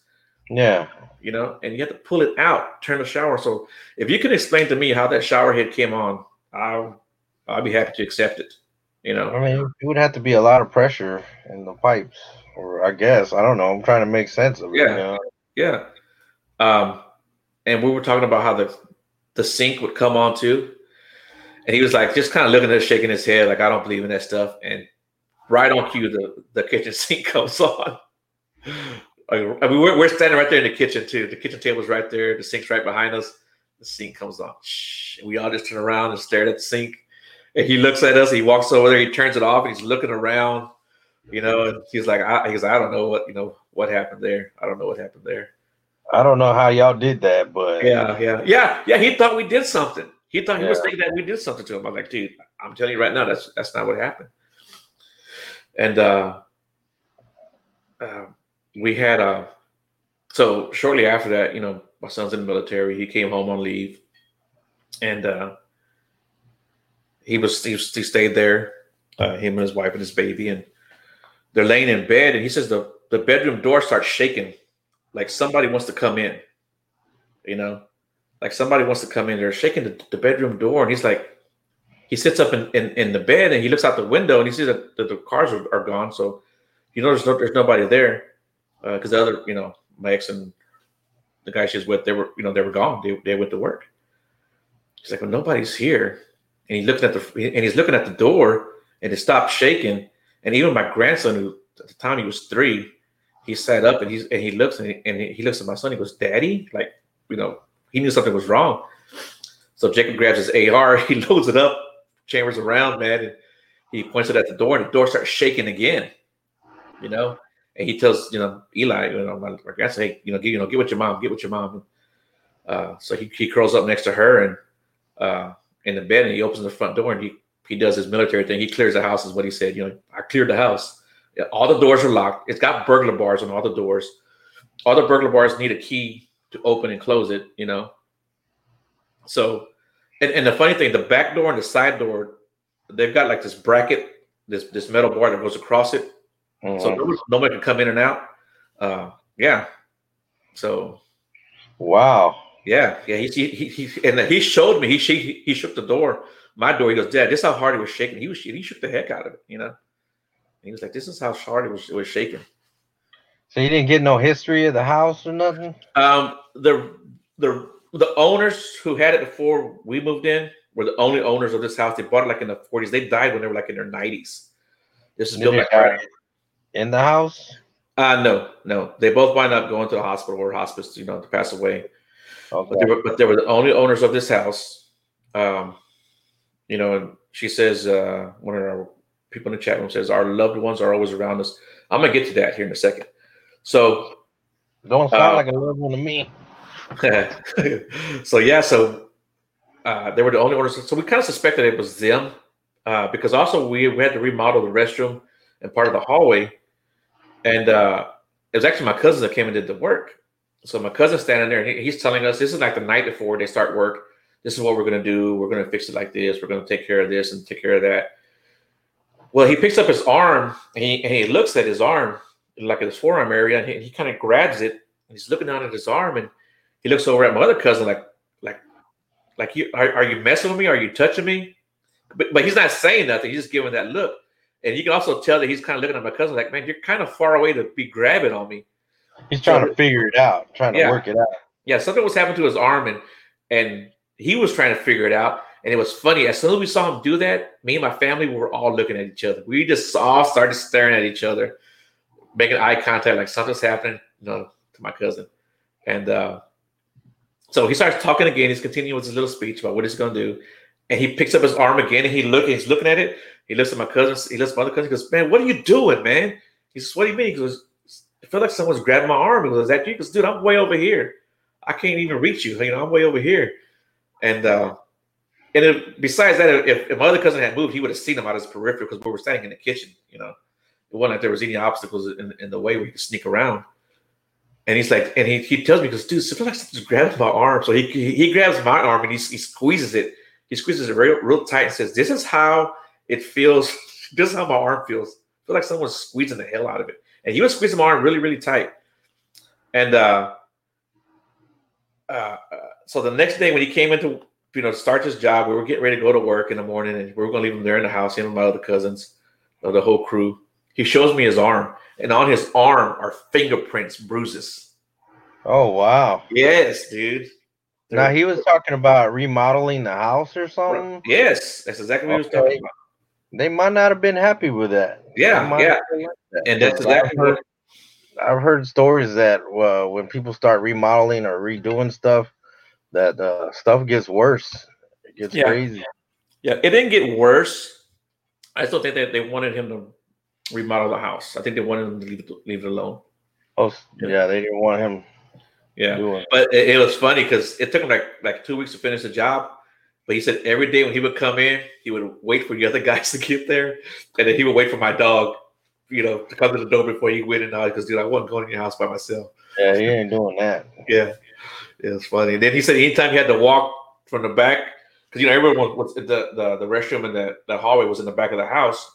Yeah. You know, and you had to pull it out, turn the shower. So if you can explain to me how that shower head came on, I'll I'll be happy to accept it. You know, I mean, it would have to be a lot of pressure in the pipes, or I guess I don't know. I'm trying to make sense of it. Yeah. you know? Yeah. Um, and we were talking about how the the sink would come on too. And he was like just kind of looking at us, shaking his head, like, I don't believe in that stuff. And right on cue, the, the kitchen sink comes on. I mean, we're, we're standing right there in the kitchen too. The kitchen table's right there, the sink's right behind us. The sink comes on. Shh. And we all just turn around and stare at the sink. And he looks at us, he walks over there, he turns it off, and he's looking around, you know, and he's like, I, he's like, I don't know what, you know, what happened there. I don't know what happened there. I don't know how y'all did that, but Yeah, yeah, yeah, yeah. He thought we did something. He thought he was thinking that we did something to him. I'm like, dude, I'm telling you right now, that's that's not what happened. And uh, uh, we had uh, so shortly after that, you know, my son's in the military. He came home on leave, and uh, he was he, he stayed there. Uh, him and his wife and his baby, and they're laying in bed. And he says the the bedroom door starts shaking, like somebody wants to come in. You know, like somebody wants to come in. They're shaking the, the bedroom door, and he's like, he sits up in, in, in the bed and he looks out the window and he sees that, that the cars are, are gone. So, you know, there's no, there's nobody there uh, because the other, you know, my ex and the guy she's with, they were, you know, they were gone. They, they went to work. He's like, well, nobody's here. And he looking at the and he's looking at the door and it stopped shaking. And even my grandson, who at the time he was three, he sat up and he's and he looks and he, and he looks at my son. He goes, "Daddy," like you know, he knew something was wrong. So Jacob grabs his AR, he loads it up, chambers around, man, and he points it at the door, and the door starts shaking again. You know, and he tells you know Eli, you know, my, my grandson, hey, you know, get you know, get with your mom, get with your mom. Uh, so he, he curls up next to her and uh, in the bed, and he opens the front door, and he he does his military thing. He clears the house, is what he said. You know, I cleared the house. All the doors are locked. It's got burglar bars on all the doors. All the burglar bars need a key to open and close it. You know. So, and, and the funny thing, the back door and the side door, they've got like this bracket, this this metal bar that goes across it, so Mhm. nobody, can come in and out. Uh, yeah. So wow. yeah, yeah. He he he, he and he showed me. He he he shook the door, my door. He goes, Dad, this is how hard it was shaking. He was he shook the heck out of it, you know. And he was like, This is how hard it was it was shaking. So you didn't get no history of the house or nothing? Um, the the the owners who had it before we moved in were the only owners of this house. They bought it like in the 40s. They died when they were like in their 90s. This is built die in the house? uh no, no. They both wind up going to the hospital or hospice, you know, to pass away. Okay. But they were, but they were the only owners of this house. Um, you know, and she says, uh, one of our people in the chat room says, our loved ones are always around us. I'm gonna get to that here in a second. So, Don't sound uh, like a loved one to me. so yeah, so uh, they were the only owners. So we kind of suspected it was them uh, because also we, we had to remodel the restroom and part of the hallway And uh, it was actually my cousin that came and did the work. So my cousin's standing there, and he, he's telling us this is like the night before they start work. This is what we're gonna do. We're gonna fix it like this. We're gonna take care of this and take care of that. Well, he picks up his arm and he, and he looks at his arm, like his forearm area, and he, he kind of grabs it. And he's looking down at his arm, and he looks over at my other cousin, like, like, like you are, are you messing with me? Are you touching me? But but he's not saying nothing. He's just giving that look. And you can also tell that he's kind of looking at my cousin like, man, you're kind of far away to be grabbing on me. He's trying so, to figure it out, trying to work it out. Yeah, something was happening to his arm, and and he was trying to figure it out. And it was funny. As soon as we saw him do that, me and my family were all looking at each other. We just all started staring at each other, making eye contact, like something's happening. You know, to my cousin, and uh, so he starts talking again. He's continuing with his little speech about what he's going to do, and he picks up his arm again, and he look. He's looking at it. He looks at my cousin. He looks at my other cousin. He goes, "Man, what are you doing, man?" He says, "What do you mean?" He goes, "I feel like someone's grabbing my arm." He goes, "Is that you?" He goes, "Dude, I'm way over here. I can't even reach you. You know, I'm way over here." And uh, and if, besides that, if, if my other cousin had moved, he would have seen him out of his periphery because we were standing in the kitchen. You know, it wasn't like there was any obstacles in, in the way where we could sneak around. And he's like, and he, he tells me, because dude, feels like something's grabbing my arm. So he, he, grabs my arm and he, he squeezes it. He squeezes it real, real tight and says, This is how it feels. this is how my arm feels. I feel like someone's squeezing the hell out of it. And he was squeezing my arm really, really tight. And uh, uh, so the next day when he came into you know start his job, we were getting ready to go to work in the morning, and we were going to leave him there in the house, him and my other cousins, the whole crew. He shows me his arm, and on his arm are fingerprints, bruises. Oh wow! Yes, dude. Now he was talking about remodeling the house or something. Yes, that's exactly what okay. he was talking about. They might not have been happy with that. Yeah, yeah, like that. and that's exactly I've heard, I've heard stories that uh, when people start remodeling or redoing stuff, that uh, stuff gets worse. It gets yeah. crazy. Yeah, it didn't get worse. I still think that they wanted him to remodel the house. I think they wanted him to leave it, leave it alone. Oh, yeah. yeah, they didn't want him. Yeah, but it, it, was funny because it took him like like two weeks to finish the job. But he said every day when he would come in, he would wait for the other guys to get there, and then he would wait for my dog, you know, to come to the door before he went in. Because dude, I wasn't going in your house by myself. Yeah, he ain't doing that. yeah, it was funny. And then he said anytime he had to walk from the back, because you know everyone was the, the the restroom and the, the hallway was in the back of the house.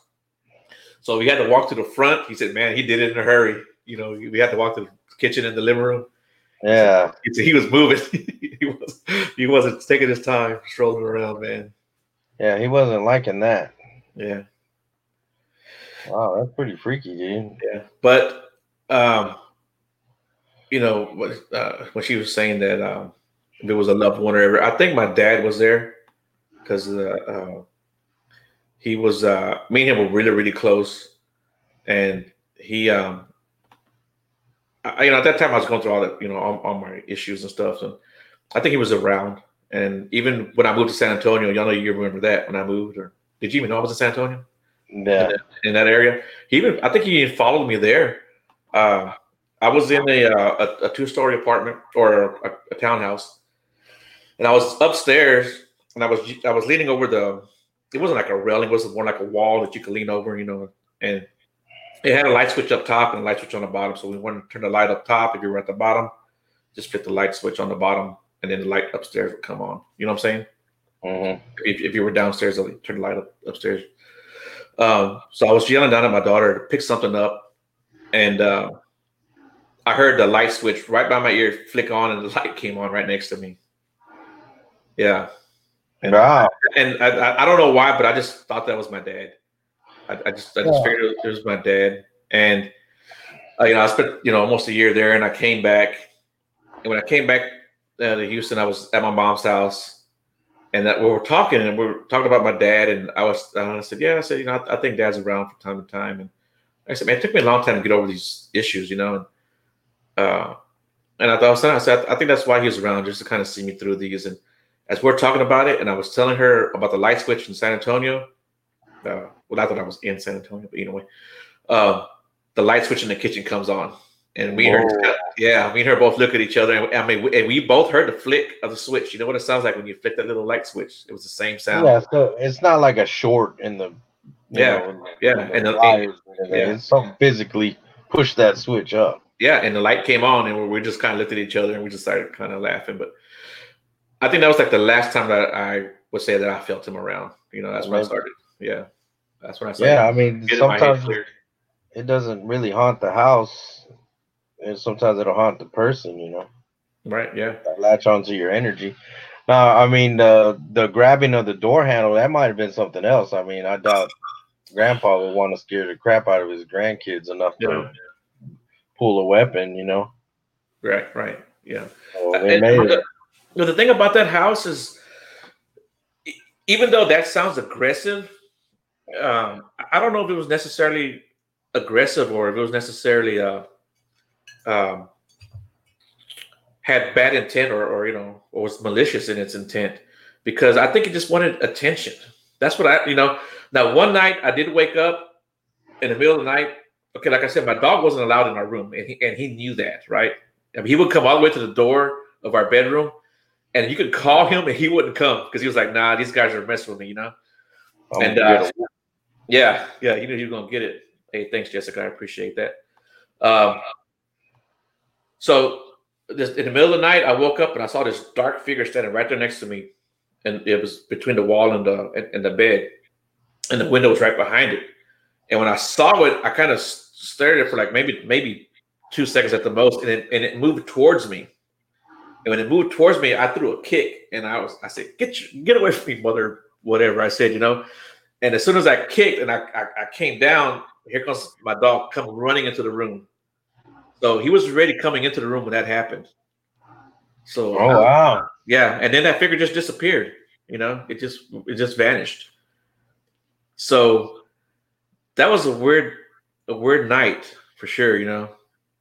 So we had to walk to the front. He said, "Man, he did it in a hurry." You know, we had to walk to the kitchen and the living room. Yeah, he, said, he was moving. he was he wasn't taking his time strolling around, man. Yeah, he wasn't liking that. Yeah. Wow, that's pretty freaky, dude. Yeah, but um, you know, uh, when she was saying that um, it was a loved one or ever, I think my dad was there because uh, uh, he was uh, me and him were really really close, and he, um, I, you know, at that time I was going through all the, you know, all, all my issues and stuff, and I think he was around. And even when I moved to San Antonio, y'all know you remember that when I moved, or did you even know I was in San Antonio? Yeah, in that, in that area. He even, I think he even followed me there. Uh, I was in a uh, a, a two story apartment or a, a, townhouse, and I was upstairs, and I was I was leaning over the. It wasn't like a railing; it was more like a wall that you could lean over, you know. And it had a light switch up top and a light switch on the bottom. So we wanted to turn the light up top. If you were at the bottom, just flip the light switch on the bottom, and then the light upstairs would come on. You know what I'm saying? Mm-hmm. If, if you were downstairs, I'll turn the light up upstairs. Um, so I was yelling down at my daughter to pick something up, and uh, I heard the light switch right by my ear flick on, and the light came on right next to me. Yeah. And, wow. And I, I don't know why, but I just thought that was my dad. I, I just I just yeah. figured it was my dad, and uh, you know I spent you know almost a year there, and I came back, and when I came back uh, to Houston, I was at my mom's house, and that we were talking, and we were talking about my dad, and I was I said, yeah, I said, you know, I, I think dad's around from time to time, and I said, man, it took me a long time to get over these issues, you know. And, uh, and I thought I said, I think that's why he was around, just to kind of see me through these. And as we're talking about it, and I was telling her about the light switch in San Antonio. Uh, well, I thought I was in San Antonio, but anyway, uh, the light switch in the kitchen comes on, and we heard, yeah, me and her both look at each other, and I mean, and we both heard the flick of the switch. You know what it sounds like when you flick that little light switch? It was the same sound. Yeah, so it's not like a short in the yeah, know, yeah, and the, and, yeah. it's something physically push that switch up. Yeah, and the light came on, and we just kind of looked at each other, and we just started kind of laughing. But I think that was like the last time that I would say that I felt him around. You know, that's when I started. Yeah, that's when I started. Yeah, I mean, sometimes it doesn't really haunt the house, and sometimes it'll haunt the person. You know. Right. Yeah. Latch onto your energy. Now, I mean, the the grabbing of the door handle that might have been something else. I mean, I doubt Grandpa would want to scare the crap out of his grandkids enough to pull a weapon. You know. Right. Right. Yeah. So uh, and, the, the thing about that house is, even though that sounds aggressive, um, I don't know if it was necessarily aggressive or if it was necessarily uh, um, had bad intent or, or you know or was malicious in its intent because I think it just wanted attention. That's what I you know. Now one night I did wake up in the middle of the night. Okay, like I said, my dog wasn't allowed in our room, and he and he knew that, right? I mean, he would come all the way to the door of our bedroom, and you could call him, and he wouldn't come because he was like, "Nah, these guys are messing with me," you know. Oh, and uh, yeah, yeah, you knew he was gonna get it. Hey, thanks, Jessica. I appreciate that. Um, so this, in the middle of the night, I woke up and I saw this dark figure standing right there next to me, and it was between the wall and the and, and the bed, and the window was right behind it. And when I saw it, I kind of stared at it for like maybe maybe two seconds at the most, and it, and it moved towards me. And when it moved towards me, I threw a kick, and I was I said, "Get you, get away from me, mother!" Whatever I said, you know. And as soon as I kicked and I, I, I came down, here comes my dog coming running into the room so he was already coming into the room when that happened. So oh uh, wow, yeah, and then that figure just disappeared. You know, it just it just vanished. So that was a weird a weird night for sure. You know.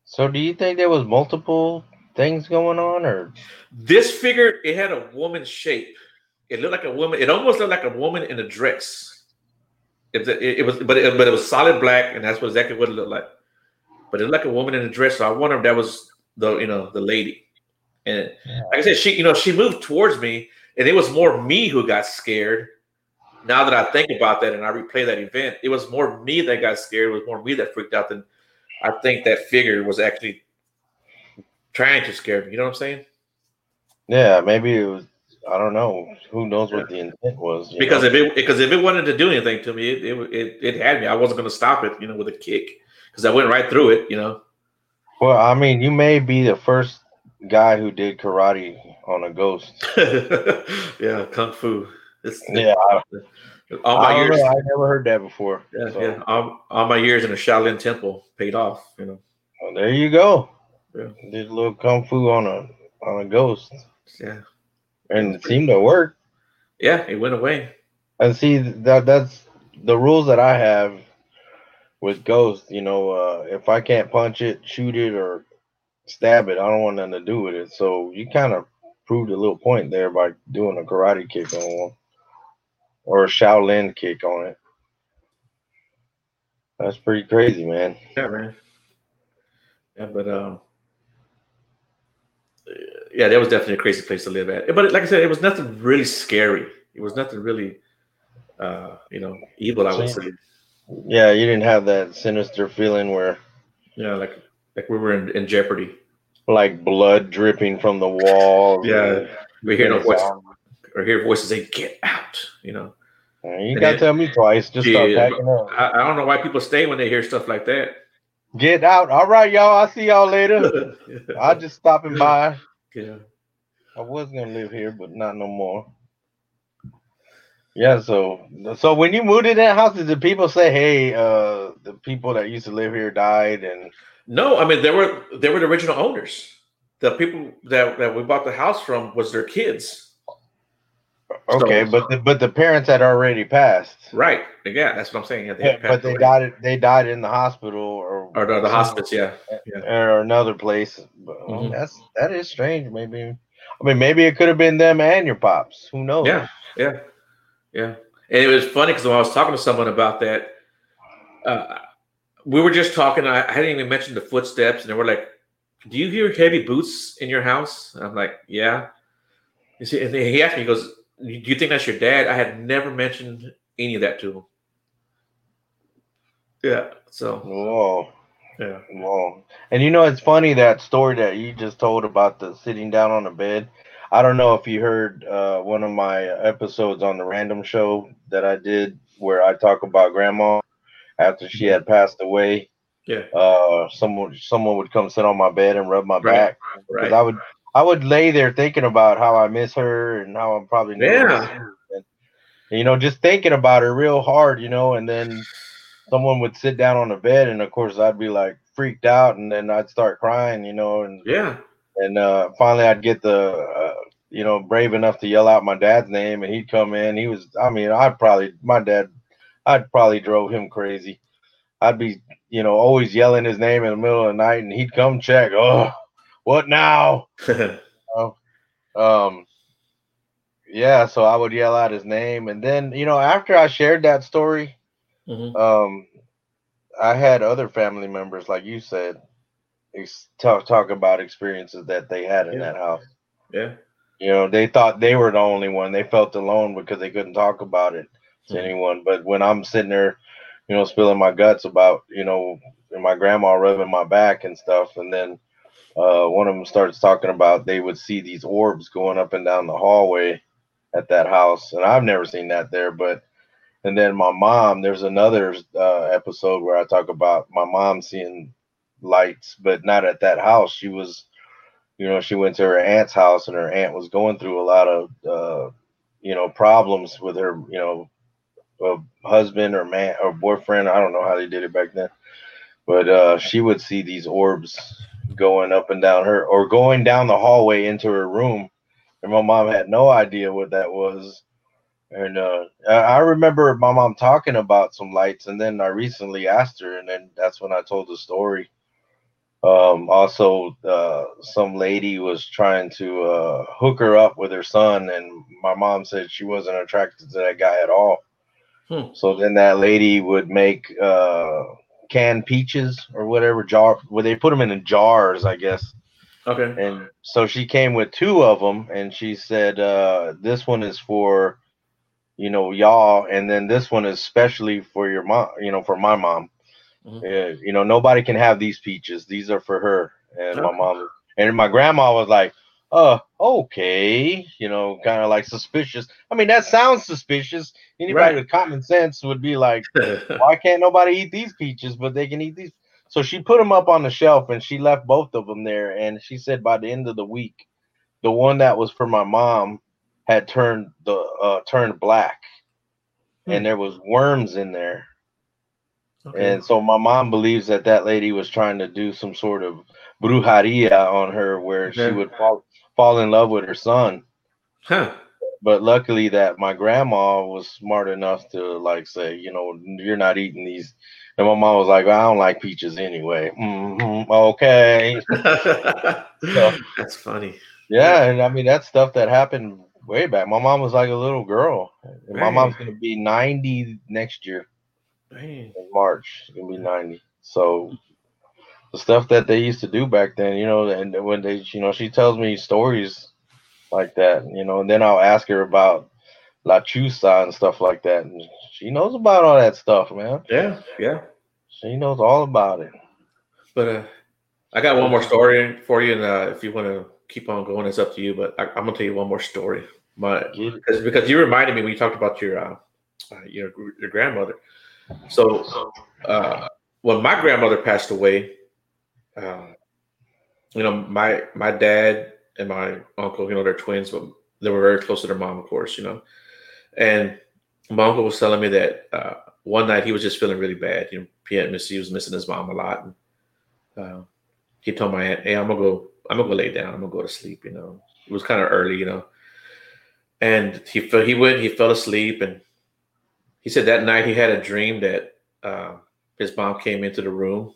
So do you think there was multiple things going on, or this figure? It had a woman's shape. It looked like a woman. It almost looked like a woman in a dress. It, it, it was, but it, but it was solid black, and that's what exactly what it looked like but it looked like a woman in a dress. So I wonder if that was the you know the lady. And yeah. like I said, she you know she moved towards me, and it was more me who got scared. Now that I think about that and I replay that event, it was more me that got scared. It was more me that freaked out than I think that figure was actually trying to scare me. You know what I'm saying? Yeah, maybe it was. I don't know. Who knows what the intent was? Because know? if it because if it wanted to do anything to me, it it, it, it had me. I wasn't going to stop it. You know, with a kick because I went right through it, you know. Well, I mean, you may be the first guy who did karate on a ghost. yeah, kung fu. It's, yeah, all my I years. Know, I never heard that before. Yeah, so. yeah. All, all, my years in a Shaolin temple paid off. You know. Well, there you go. Yeah. Did a little kung fu on a on a ghost. Yeah. And it seemed to work. Yeah, it went away. And see that that's the rules that I have with ghosts, you know, uh, if I can't punch it, shoot it, or stab it, I don't want nothing to do with it. So you kind of proved a little point there by doing a karate kick on one or a Shaolin kick on it. That's pretty crazy, man. Yeah, man. Yeah, but um, yeah, that was definitely a crazy place to live at. But like I said, it was nothing really scary. It was nothing really, uh, you know, evil. I would say. Yeah, you didn't have that sinister feeling where yeah, like like we were in, in jeopardy. Like blood dripping from the wall. Yeah. We hear no voice or hear voices say, get out, you know. You gotta tell me twice. Just yeah, start packing up. I, I, don't know why people stay when they hear stuff like that. Get out. All right, y'all. I'll see y'all later. I'll just stopping by. Yeah. I was gonna live here, but not no more. Yeah, so so when you moved in that house, did the people say, "Hey, uh, the people that used to live here died"? And no, I mean they were they were the original owners. The people that, that we bought the house from was their kids. Okay, so, but the, but the parents had already passed. Right. Yeah, that's what I'm saying. Yeah, they yeah but they died. They died in the hospital or or the, the hospice. Yeah. yeah. Or another place. But, mm-hmm. That's that is strange. Maybe. I mean, maybe it could have been them and your pops. Who knows? Yeah. Yeah. Yeah, and it was funny because when I was talking to someone about that, uh, we were just talking. I, I hadn't even mentioned the footsteps, and they were like, "Do you hear heavy boots in your house?" And I'm like, "Yeah." You see, and he asked me, he goes, "Do you think that's your dad?" I had never mentioned any of that to him. Yeah. So. Whoa. Yeah. Well, and you know, it's funny that story that you just told about the sitting down on the bed. I don't know if you heard uh, one of my episodes on the random show that I did where I talk about grandma after she had passed away. Yeah. Uh, someone someone would come sit on my bed and rub my Right. back Right. I would I would lay there thinking about how I miss her and how I'm probably Yeah. her. And, you know, just thinking about her real hard, you know, and then someone would sit down on the bed and of course I'd be like freaked out and then I'd start crying, you know, and Yeah. and uh, finally I'd get the uh, you know brave enough to yell out my dad's name, and he'd come in. He was, I mean, I'd probably my dad, I'd probably drove him crazy. I'd be you know always yelling his name in the middle of the night, and he'd come check. Oh, what now? Um, yeah, so I would yell out his name, and then you know after I shared that story, Mhm. um, I had other family members, like you said, ex- talk talk about experiences that they had in Yeah. that house. Yeah. You know, they thought they were the only one. They felt alone because they couldn't talk about it to Mhm. anyone. But when I'm sitting there, you know, spilling my guts about, you know, my grandma rubbing my back and stuff, and then uh, one of them starts talking about they would see these orbs going up and down the hallway at that house, and I've never seen that there. But and then my mom, there's another uh, episode where I talk about my mom seeing lights, but not at that house. She was you know, she went to her aunt's house and her aunt was going through a lot of, uh, you know, problems with her, you know, husband or man or boyfriend. I don't know how they did it back then, but uh, she would see these orbs going up and down her or going down the hallway into her room. And my mom had no idea what that was. And uh, I remember my mom talking about some lights, and then I recently asked her, and then that's when I told the story. Um, also, uh, some lady was trying to uh, hook her up with her son, and my mom said she wasn't attracted to that guy at all. Hmm. So then that lady would make uh, canned peaches or whatever jar, where they put them in jars, I guess. Okay. And so she came with two of them, and she said, uh, "This one is for, you know, y'all, and then this one is specially for your mom, you know, for my mom." Mhm. Yeah, you know, nobody can have these peaches. These are for her. And my mom and my grandma was like, uh, okay, you know, kind of like suspicious. I mean, that sounds suspicious. Anybody Right. with common sense would be like, why can't nobody eat these peaches, but they can eat these? So she put them up on the shelf and she left both of them there. And she said by the end of the week, the one that was for my mom had turned the uh, turned black, Hmm. and there was worms in there. okay. And so my mom believes that that lady was trying to do some sort of brujeria on her, where she would fall fall in love with her son. Huh. But luckily, that my grandma was smart enough to like say, you know, you're not eating these. And my mom was like, I don't like peaches anyway. hmm okay, That's funny. yeah, and I mean that's stuff that happened way back. My mom was like a little girl. My mom's gonna be 90 next year. Dang. in March. It's gonna be ninety. So the stuff that they used to do back then, you know, and when they, you know, she tells me stories like that, you know, and then I'll ask her about La Lechuza and stuff like that, and she knows about all that stuff, man. Yeah. Yeah. She knows all about it. But uh, I got one more story for you, and uh, if you want to keep on going, it's up to you. But I, I'm gonna tell you one more story. My because because you reminded me when you talked about your uh, uh, your your grandmother. So uh, when my grandmother passed away, uh, you know my my dad and my uncle, you know, they're twins, but they were very close to their mom, of course, you know. And my uncle was telling me that uh, one night he was just feeling really bad. You know, he had miss, he was missing his mom a lot. And, uh, he told my aunt, "Hey, I'm gonna go. I'm gonna go lay down. I'm gonna go to sleep." You know, it was kind of early, you know. And he fe- he went. He fell asleep, and he said that night he had a dream that uh, his mom came into the room,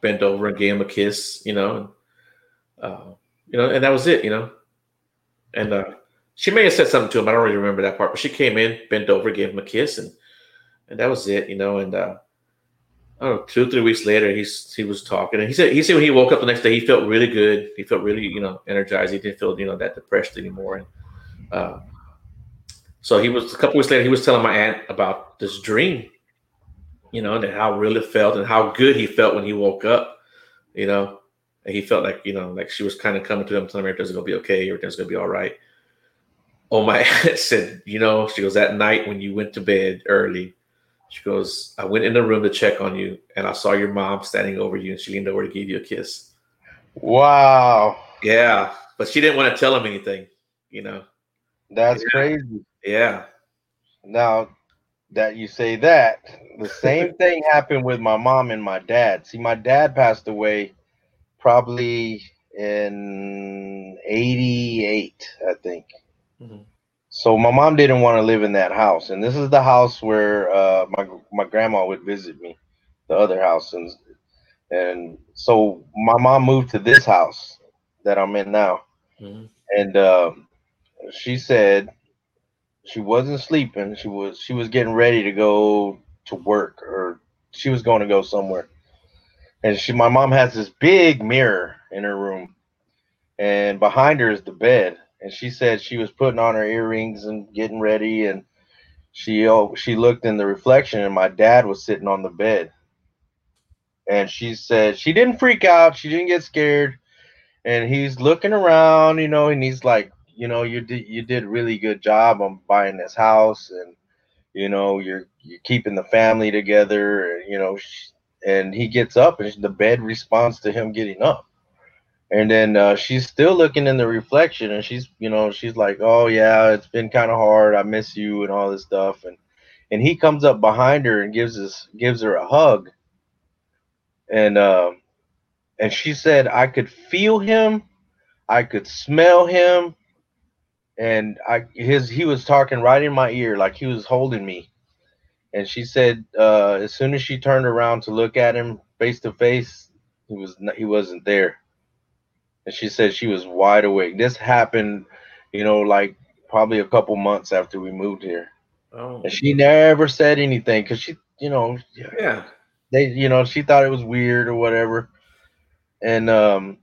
bent over and gave him a kiss. You know, and, uh, you know, and that was it. You know, and uh, she may have said something to him. I don't really remember that part, but she came in, bent over, gave him a kiss, and and that was it. You know, and uh, I don't know, two three weeks later, he's he was talking, and he said he said when he woke up the next day, he felt really good. He felt really you know energized. He didn't feel you know that depressed anymore. And uh, so he was a couple weeks later, he was telling my aunt about this dream, you know, and how real it felt and how good he felt when he woke up, you know. And he felt like, you know, like she was kind of coming to him, telling him everything's gonna be okay, everything's gonna be all right. Oh my said, you know, she goes, that night when you went to bed early, she goes, I went in the room to check on you and I saw your mom standing over you and she leaned over to give you a kiss. Wow. Yeah. But she didn't want to tell him anything, you know. That's Yeah. crazy. Yeah. Now that you say that, the same thing happened with my mom and my dad. See, my dad passed away probably in 88, I think. Mhm. So my mom didn't want to live in that house, and this is the house where uh, my my grandma would visit me, the other house, and and so my mom moved to this house that I'm in now, Mhm. and um, she said she wasn't sleeping. She was she was getting ready to go to work, or she was going to go somewhere, and she my mom has this big mirror in her room, and behind her is the bed. And she said she was putting on her earrings and getting ready and she oh she looked in the reflection and my dad was sitting on the bed. And she said she didn't freak out. She didn't get scared. And he's looking around you know and he's like you know you did you did really good job on buying this house and you know you're you're keeping the family together and, you know and he gets up and the bed responds to him getting up. And then uh, she's still looking in the reflection and she's you know she's like oh yeah it's been kind of hard. I miss you and all this stuff. And and he comes up behind her and gives us gives her a hug. And uh, and she said i could feel him. I could smell him and i his he was talking right in my ear like he was holding me and she said uh, as soon as she turned around to look at him face to face he was he wasn't there and she said she was wide awake. This happened, you know, like probably a couple months after we moved here, Oh. and she never said anything because she, you know, Yeah. they, you know, she thought it was weird or whatever, and um,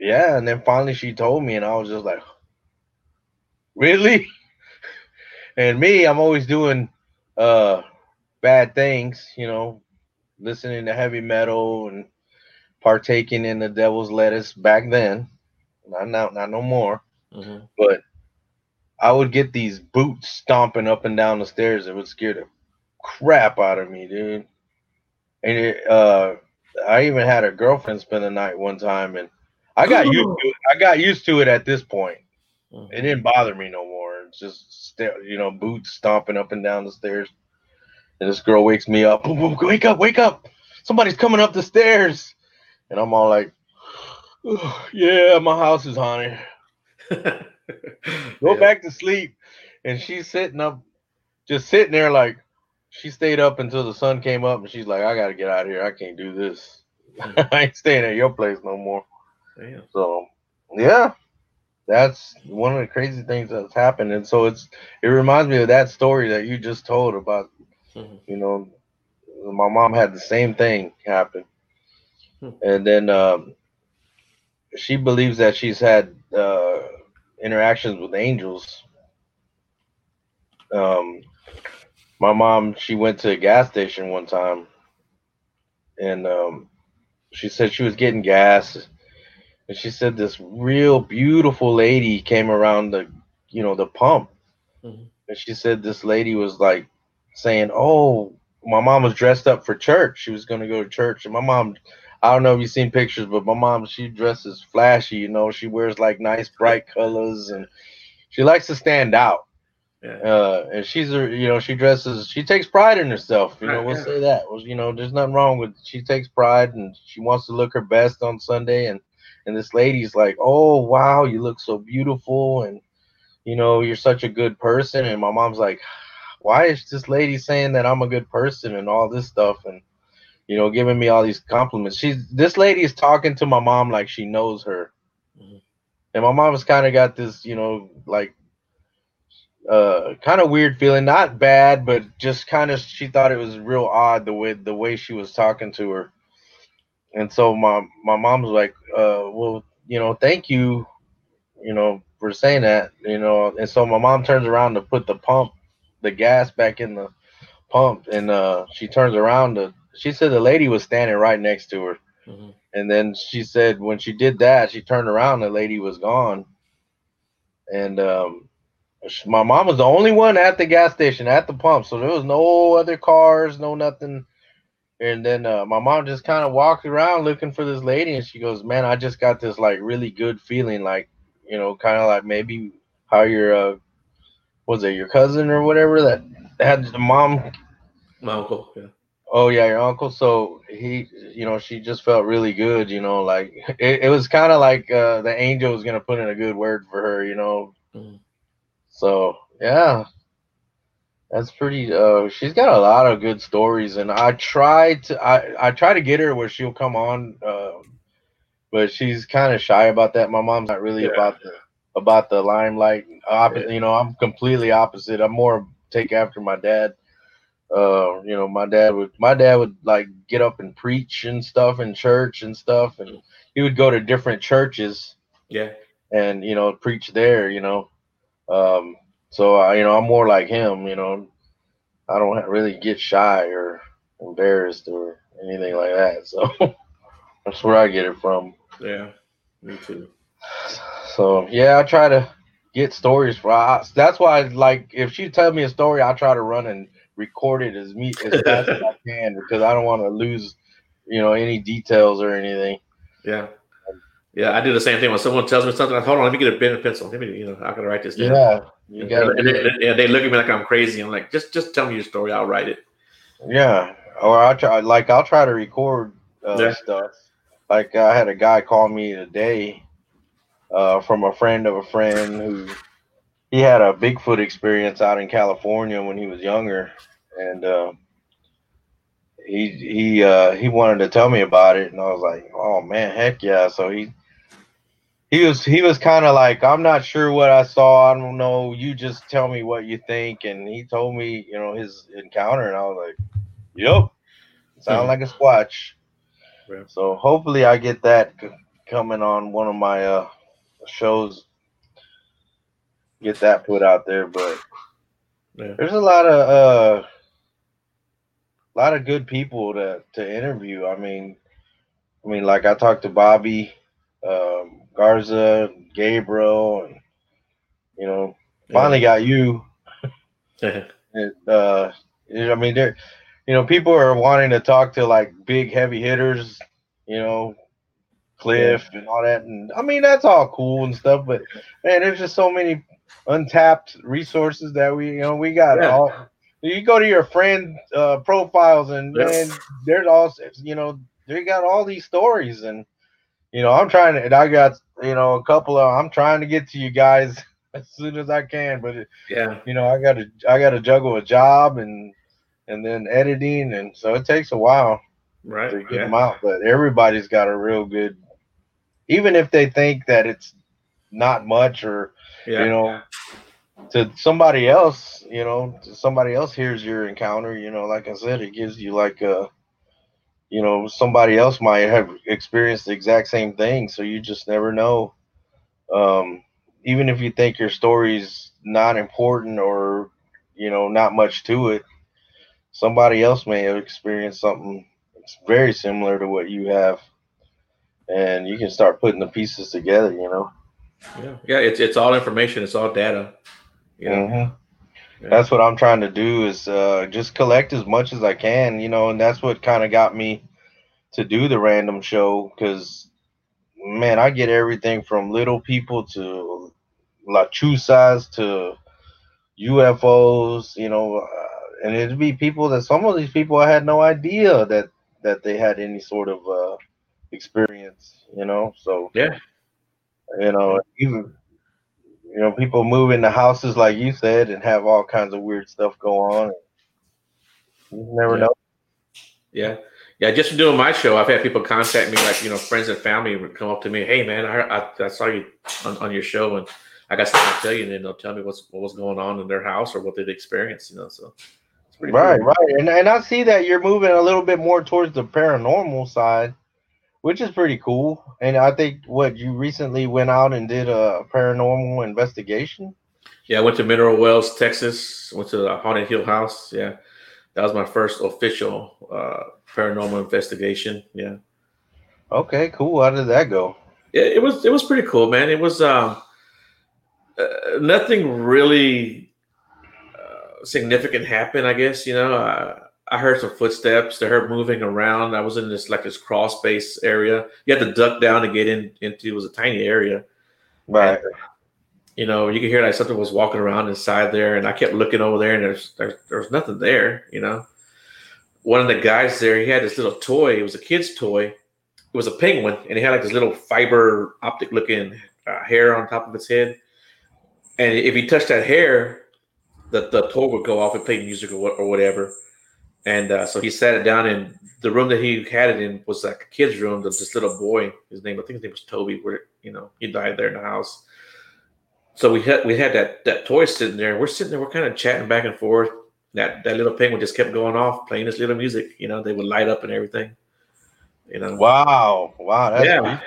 yeah, and then finally she told me, and I was just like, really? And me, I'm always doing uh bad things, you know, listening to heavy metal and partaking in the devil's lettuce back then. Not now, not no more. Mhm. But I would get these boots stomping up and down the stairs. It would scare the crap out of me, dude. And it, uh, I even had a girlfriend spend the night one time, and I got used to it. I got used to it at this point. Mhm. It didn't bother me no more. It's just you know boots stomping up and down the stairs. And this girl wakes me up. Boom, boom, wake up, wake up! Somebody's coming up the stairs. And I'm all like, yeah, my house is haunted. Go Yeah. back to sleep. And she's sitting up, just sitting there like she stayed up until the sun came up and she's like, I gotta get out of here. I can't do this. I ain't staying at your place no more. Damn. So yeah. That's one of the crazy things that's happened. And so it's it reminds me of that story that you just told about, Mhm. you know, my mom had the same thing happen. Hmm. And then um she believes that she's had uh interactions with angels. Um, my mom, she went to a gas station one time, and um, she said she was getting gas, and she said this real beautiful lady came around the, you know, the pump, Mhm. and she said this lady was like saying, "Oh, my mom was dressed up for church. She was going to go to church." And my mom, I don't know if you've seen pictures, but my mom, she dresses flashy. You know, she wears like nice bright colors, and she likes to stand out. Yeah. Uh, and she's a, you know, she dresses. She takes pride in herself. You know, we'll yeah. say that. Well, you know, there's nothing wrong with. She takes pride, and she wants to look her best on Sunday. And and this lady's like, "Oh wow, you look so beautiful," and you know, you're such a good person. And my mom's like, why is this lady saying that I'm a good person and all this stuff and you know giving me all these compliments? She's this lady is talking to my mom like she knows her, Mhm. and my mom has kind of got this you know like uh kind of weird feeling, not bad, but just kind of she thought it was real odd the way the way she was talking to her, and so my my mom was like, uh, well, you know, thank you, you know, for saying that, you know, and so my mom turns around to put the pump the gas back in the pump, and uh, she turns around. To, she said the lady was standing right next to her, mm-hmm. and then she said when she did that, she turned around, the lady was gone, and um, my mom was the only one at the gas station at the pump, so there was no other cars, no nothing. And then uh, my mom just kind of walked around looking for this lady, and she goes, "Man, I just got this like really good feeling, like you know, kind of like maybe how your uh, was it your cousin or whatever that had the mom, my uncle, yeah. Oh yeah, your uncle. So he, you know, she just felt really good. You know, like it, it was kind of like uh, the angel was gonna put in a good word for her. You know, mm-hmm. so yeah, that's pretty. Uh, she's got a lot of good stories, and I try to I I try to get her where she'll come on, uh, but she's kind of shy about that. My mom's not really yeah. about the about the limelight. Opposite, you know, I'm completely opposite. I'm more take after my dad. Uh, you know, my dad would my dad would like get up and preach and stuff in church and stuff, and he would go to different churches. Yeah. And you know, preach there. You know, um, so I, you know, I'm more like him. You know, I don't really get shy or embarrassed or anything like that. So that's where I get it from. Yeah, me too. So yeah, I try to get stories for. I, that's why, like, if she tell me a story, I try to run and record it as me as fast as I can because I don't want to lose, you know, any details or anything. Yeah. Yeah, I do the same thing when someone tells me something. I hold on, let me get a pen and pencil. Let me, you know, I gotta write this down. Yeah, you got. And, they, they look at me like I'm crazy. I'm like, just, just tell me your story. I'll write it. Yeah, or I'll try, like, I'll try to record uh, yeah. stuff. Like I had a guy call me today uh, from a friend of a friend who he had a Bigfoot experience out in California when he was younger, and uh, he he uh, he wanted to tell me about it, and I was like, oh man, heck yeah! So he he was he was kind of like, I'm not sure what I saw. I don't know. You just tell me what you think. And he told me, you know, his encounter, and I was like, Yep, sound mm-hmm. like a squatch. Yeah. So hopefully I get that c- coming on one of my uh, shows get that put out there. But yeah. there's a lot of uh, a lot of good people to to interview. I mean, I mean, like I talked to Bobby um, Garza, Gabriel, and you know, finally yeah. got you. and, uh, I mean, there, you know, people are wanting to talk to like big heavy hitters. You know, cliff and all that. And I mean, that's all cool and stuff, but man, there's just so many untapped resources that we, you know, we got yeah. all. You go to your friend uh, profiles and yes. man, there's all, you know, they got all these stories and, you know, I'm trying to, and I got, you know, a couple of, I'm trying to get to you guys as soon as I can, but it, yeah, you know, I got to, I got to juggle a job and, and then editing. And so it takes a while right to get yeah. them out, but everybody's got a real good even if they think that it's not much or yeah. you know to somebody else you know somebody else hears your encounter you know like i said it gives you like a you know somebody else might have experienced the exact same thing so you just never know um even if you think your story's not important or you know not much to it somebody else may have experienced something very similar to what you have and you can start putting the pieces together. You know. Yeah, yeah. It's it's all information. It's all data. You know? mm-hmm. Yeah. That's what I'm trying to do is uh, just collect as much as I can. You know, and that's what kind of got me to do the random show because man, I get everything from little people to lechuzas to UFOs. You know. Uh, and it'd be people that some of these people I had no idea that that they had any sort of uh, experience, you know. So yeah, you know, even you know, people move into houses like you said and have all kinds of weird stuff go on. You never yeah. know. Yeah. Yeah, just from doing my show, I've had people contact me, like you know, friends and family would come up to me, "Hey, man, I, I, I saw you on, on, your show, and I got something to tell you." And then they'll tell me what's what was going on in their house or what they've experienced, you know. So, right, cool. right, and and I see that you're moving a little bit more towards the paranormal side which is pretty cool. And I think what you recently went out and did a paranormal investigation. Yeah, I went to Mineral Wells, Texas. Went to the Haunted Hill House. Yeah, that was my first official uh, paranormal investigation. Yeah. Okay, cool. How did that go? It, it was it was pretty cool, man. It was um, uh, nothing really uh, significant happened. I guess you know. I, I heard some footsteps. They heard moving around. I was in this like this crawl space area. You had to duck down to get in into. It was a tiny area. Right. And, you know, you could hear like something was walking around inside there, and I kept looking over there, and there's there's, there's nothing there. You know, one of the guys there, he had this little toy. It was a kid's toy. It was a penguin, and he had like this little fiber optic looking uh, hair on top of its head. And if he touched that hair, the, the toy would go off and play music or, or whatever. And uh, so he sat it down in the room that he had it in was like a kid's room. There's this little boy. His name, I think his name was Toby. Where you know he died there in the house. So we had we had that that toy sitting there. We're sitting there. We're kind of chatting back and forth. That that little penguin just kept going off, playing this little music. You know, they would light up and everything. You know. Wow! Wow! That's yeah,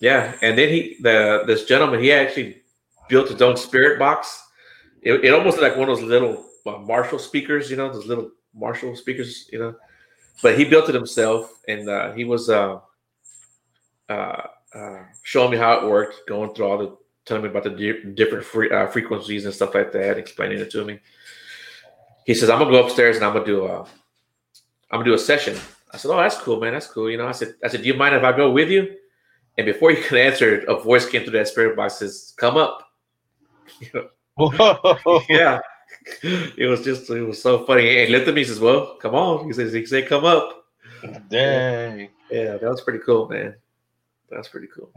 yeah. And then he the this gentleman he actually built his own spirit box. It, it almost like one of those little uh, Marshall speakers. You know, those little Marshall speakers. You know, but he built it himself, and uh, he was uh, uh, uh, showing me how it worked, going through all the telling me about the di- different free, uh, frequencies and stuff like that, explaining it to me. He says, "I'm gonna go upstairs and I'm gonna do a, I'm gonna do a session." I said, "Oh, that's cool, man. That's cool." You know, I said, "I said, do you mind if I go with you?" And before you could answer, a voice came through that spirit box says, "Come up." You know, yeah. It was just, it was so funny. And he me and says, Well, come on. He says, He said, Come up. Dang. Yeah, that was pretty cool, man. That's pretty cool.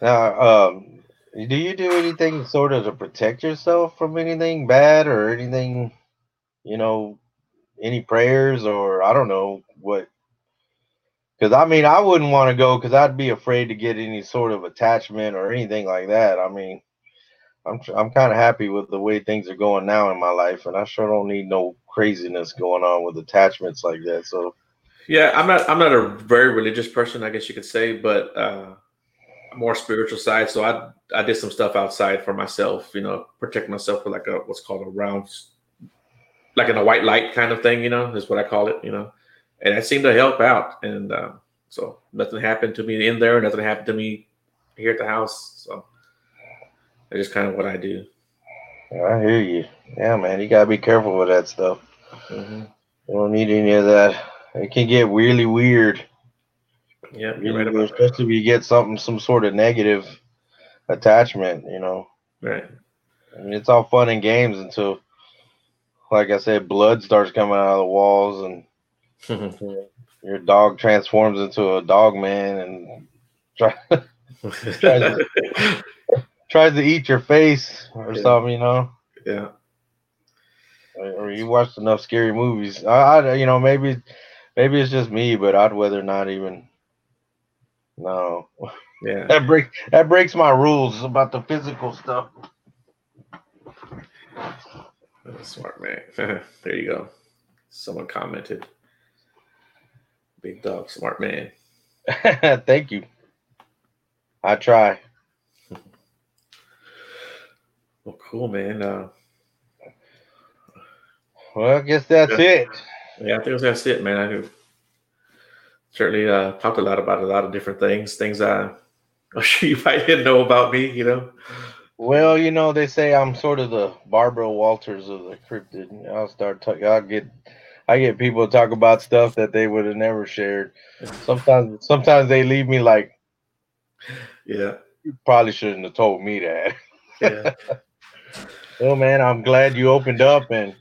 Now, um, do you do anything sort of to protect yourself from anything bad or anything, you know, any prayers or I don't know what? Because I mean, I wouldn't want to go because I'd be afraid to get any sort of attachment or anything like that. I mean, I'm I'm kind of happy with the way things are going now in my life, and I sure don't need no craziness going on with attachments like that. So, Yeah, I'm not I'm not a very religious person, I guess you could say, but uh more spiritual side. So I I did some stuff outside for myself, you know, protect myself with like a what's called a round like in a white light kind of thing, you know, is what I call it, you know. And that seemed to help out. And uh, so nothing happened to me in there, nothing happened to me here at the house. So that's just kind of what I do. I hear you. Yeah, man, you gotta be careful with that stuff. hmm You don't need any of that. It can get really weird. Yeah, you're right weird, about that. especially if you get something, some sort of negative attachment. You know, Right. I mean, it's all fun and games until, like I said, blood starts coming out of the walls and your dog transforms into a dog man and try, tries to eat your face or Yeah. something. You know. yeah. or or you watched enough scary movies. I, I, you know, maybe, maybe it's just me, but I'd rather not even. No, Yeah. that break that breaks my rules about the physical stuff. Smart man. there you go. Someone commented. Big dog, smart man. Thank you. I try. Well, cool, man. Uh, Well, I guess that's it. yeah, I think that's it, man. I certainly uh, talked a lot about a lot of different things, things I, I'm sure you might didn't know about me, you know. Well, you know, they say I'm sort of the Barbara Walters of the cryptid. I'll start talking. I'll get, I get people to talk about stuff that they would have never shared. Sometimes, sometimes they leave me like, Yeah. you probably shouldn't have told me that. Yeah. Well, man, I'm glad you opened up and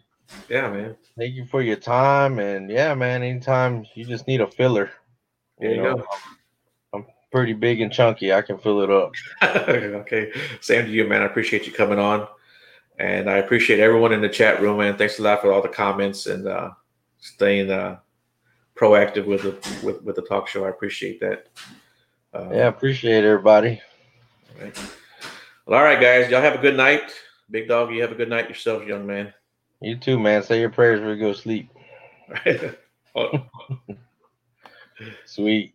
yeah, man. thank you for your time. And yeah, man, anytime you just need a filler, There you go. I'm pretty big and chunky. I can fill it up. okay. Same to you, man. I appreciate you coming on. And I appreciate everyone in the chat room, man. Thanks a lot for all the comments and uh, staying uh, proactive with the with, with the talk show. I appreciate that. Uh, Yeah, appreciate everybody. all right. Well, all right, guys. Y'all have a good night. Big dog, you have a good night yourself, young man. You too, man. Say your prayers before you go to sleep. Sweet.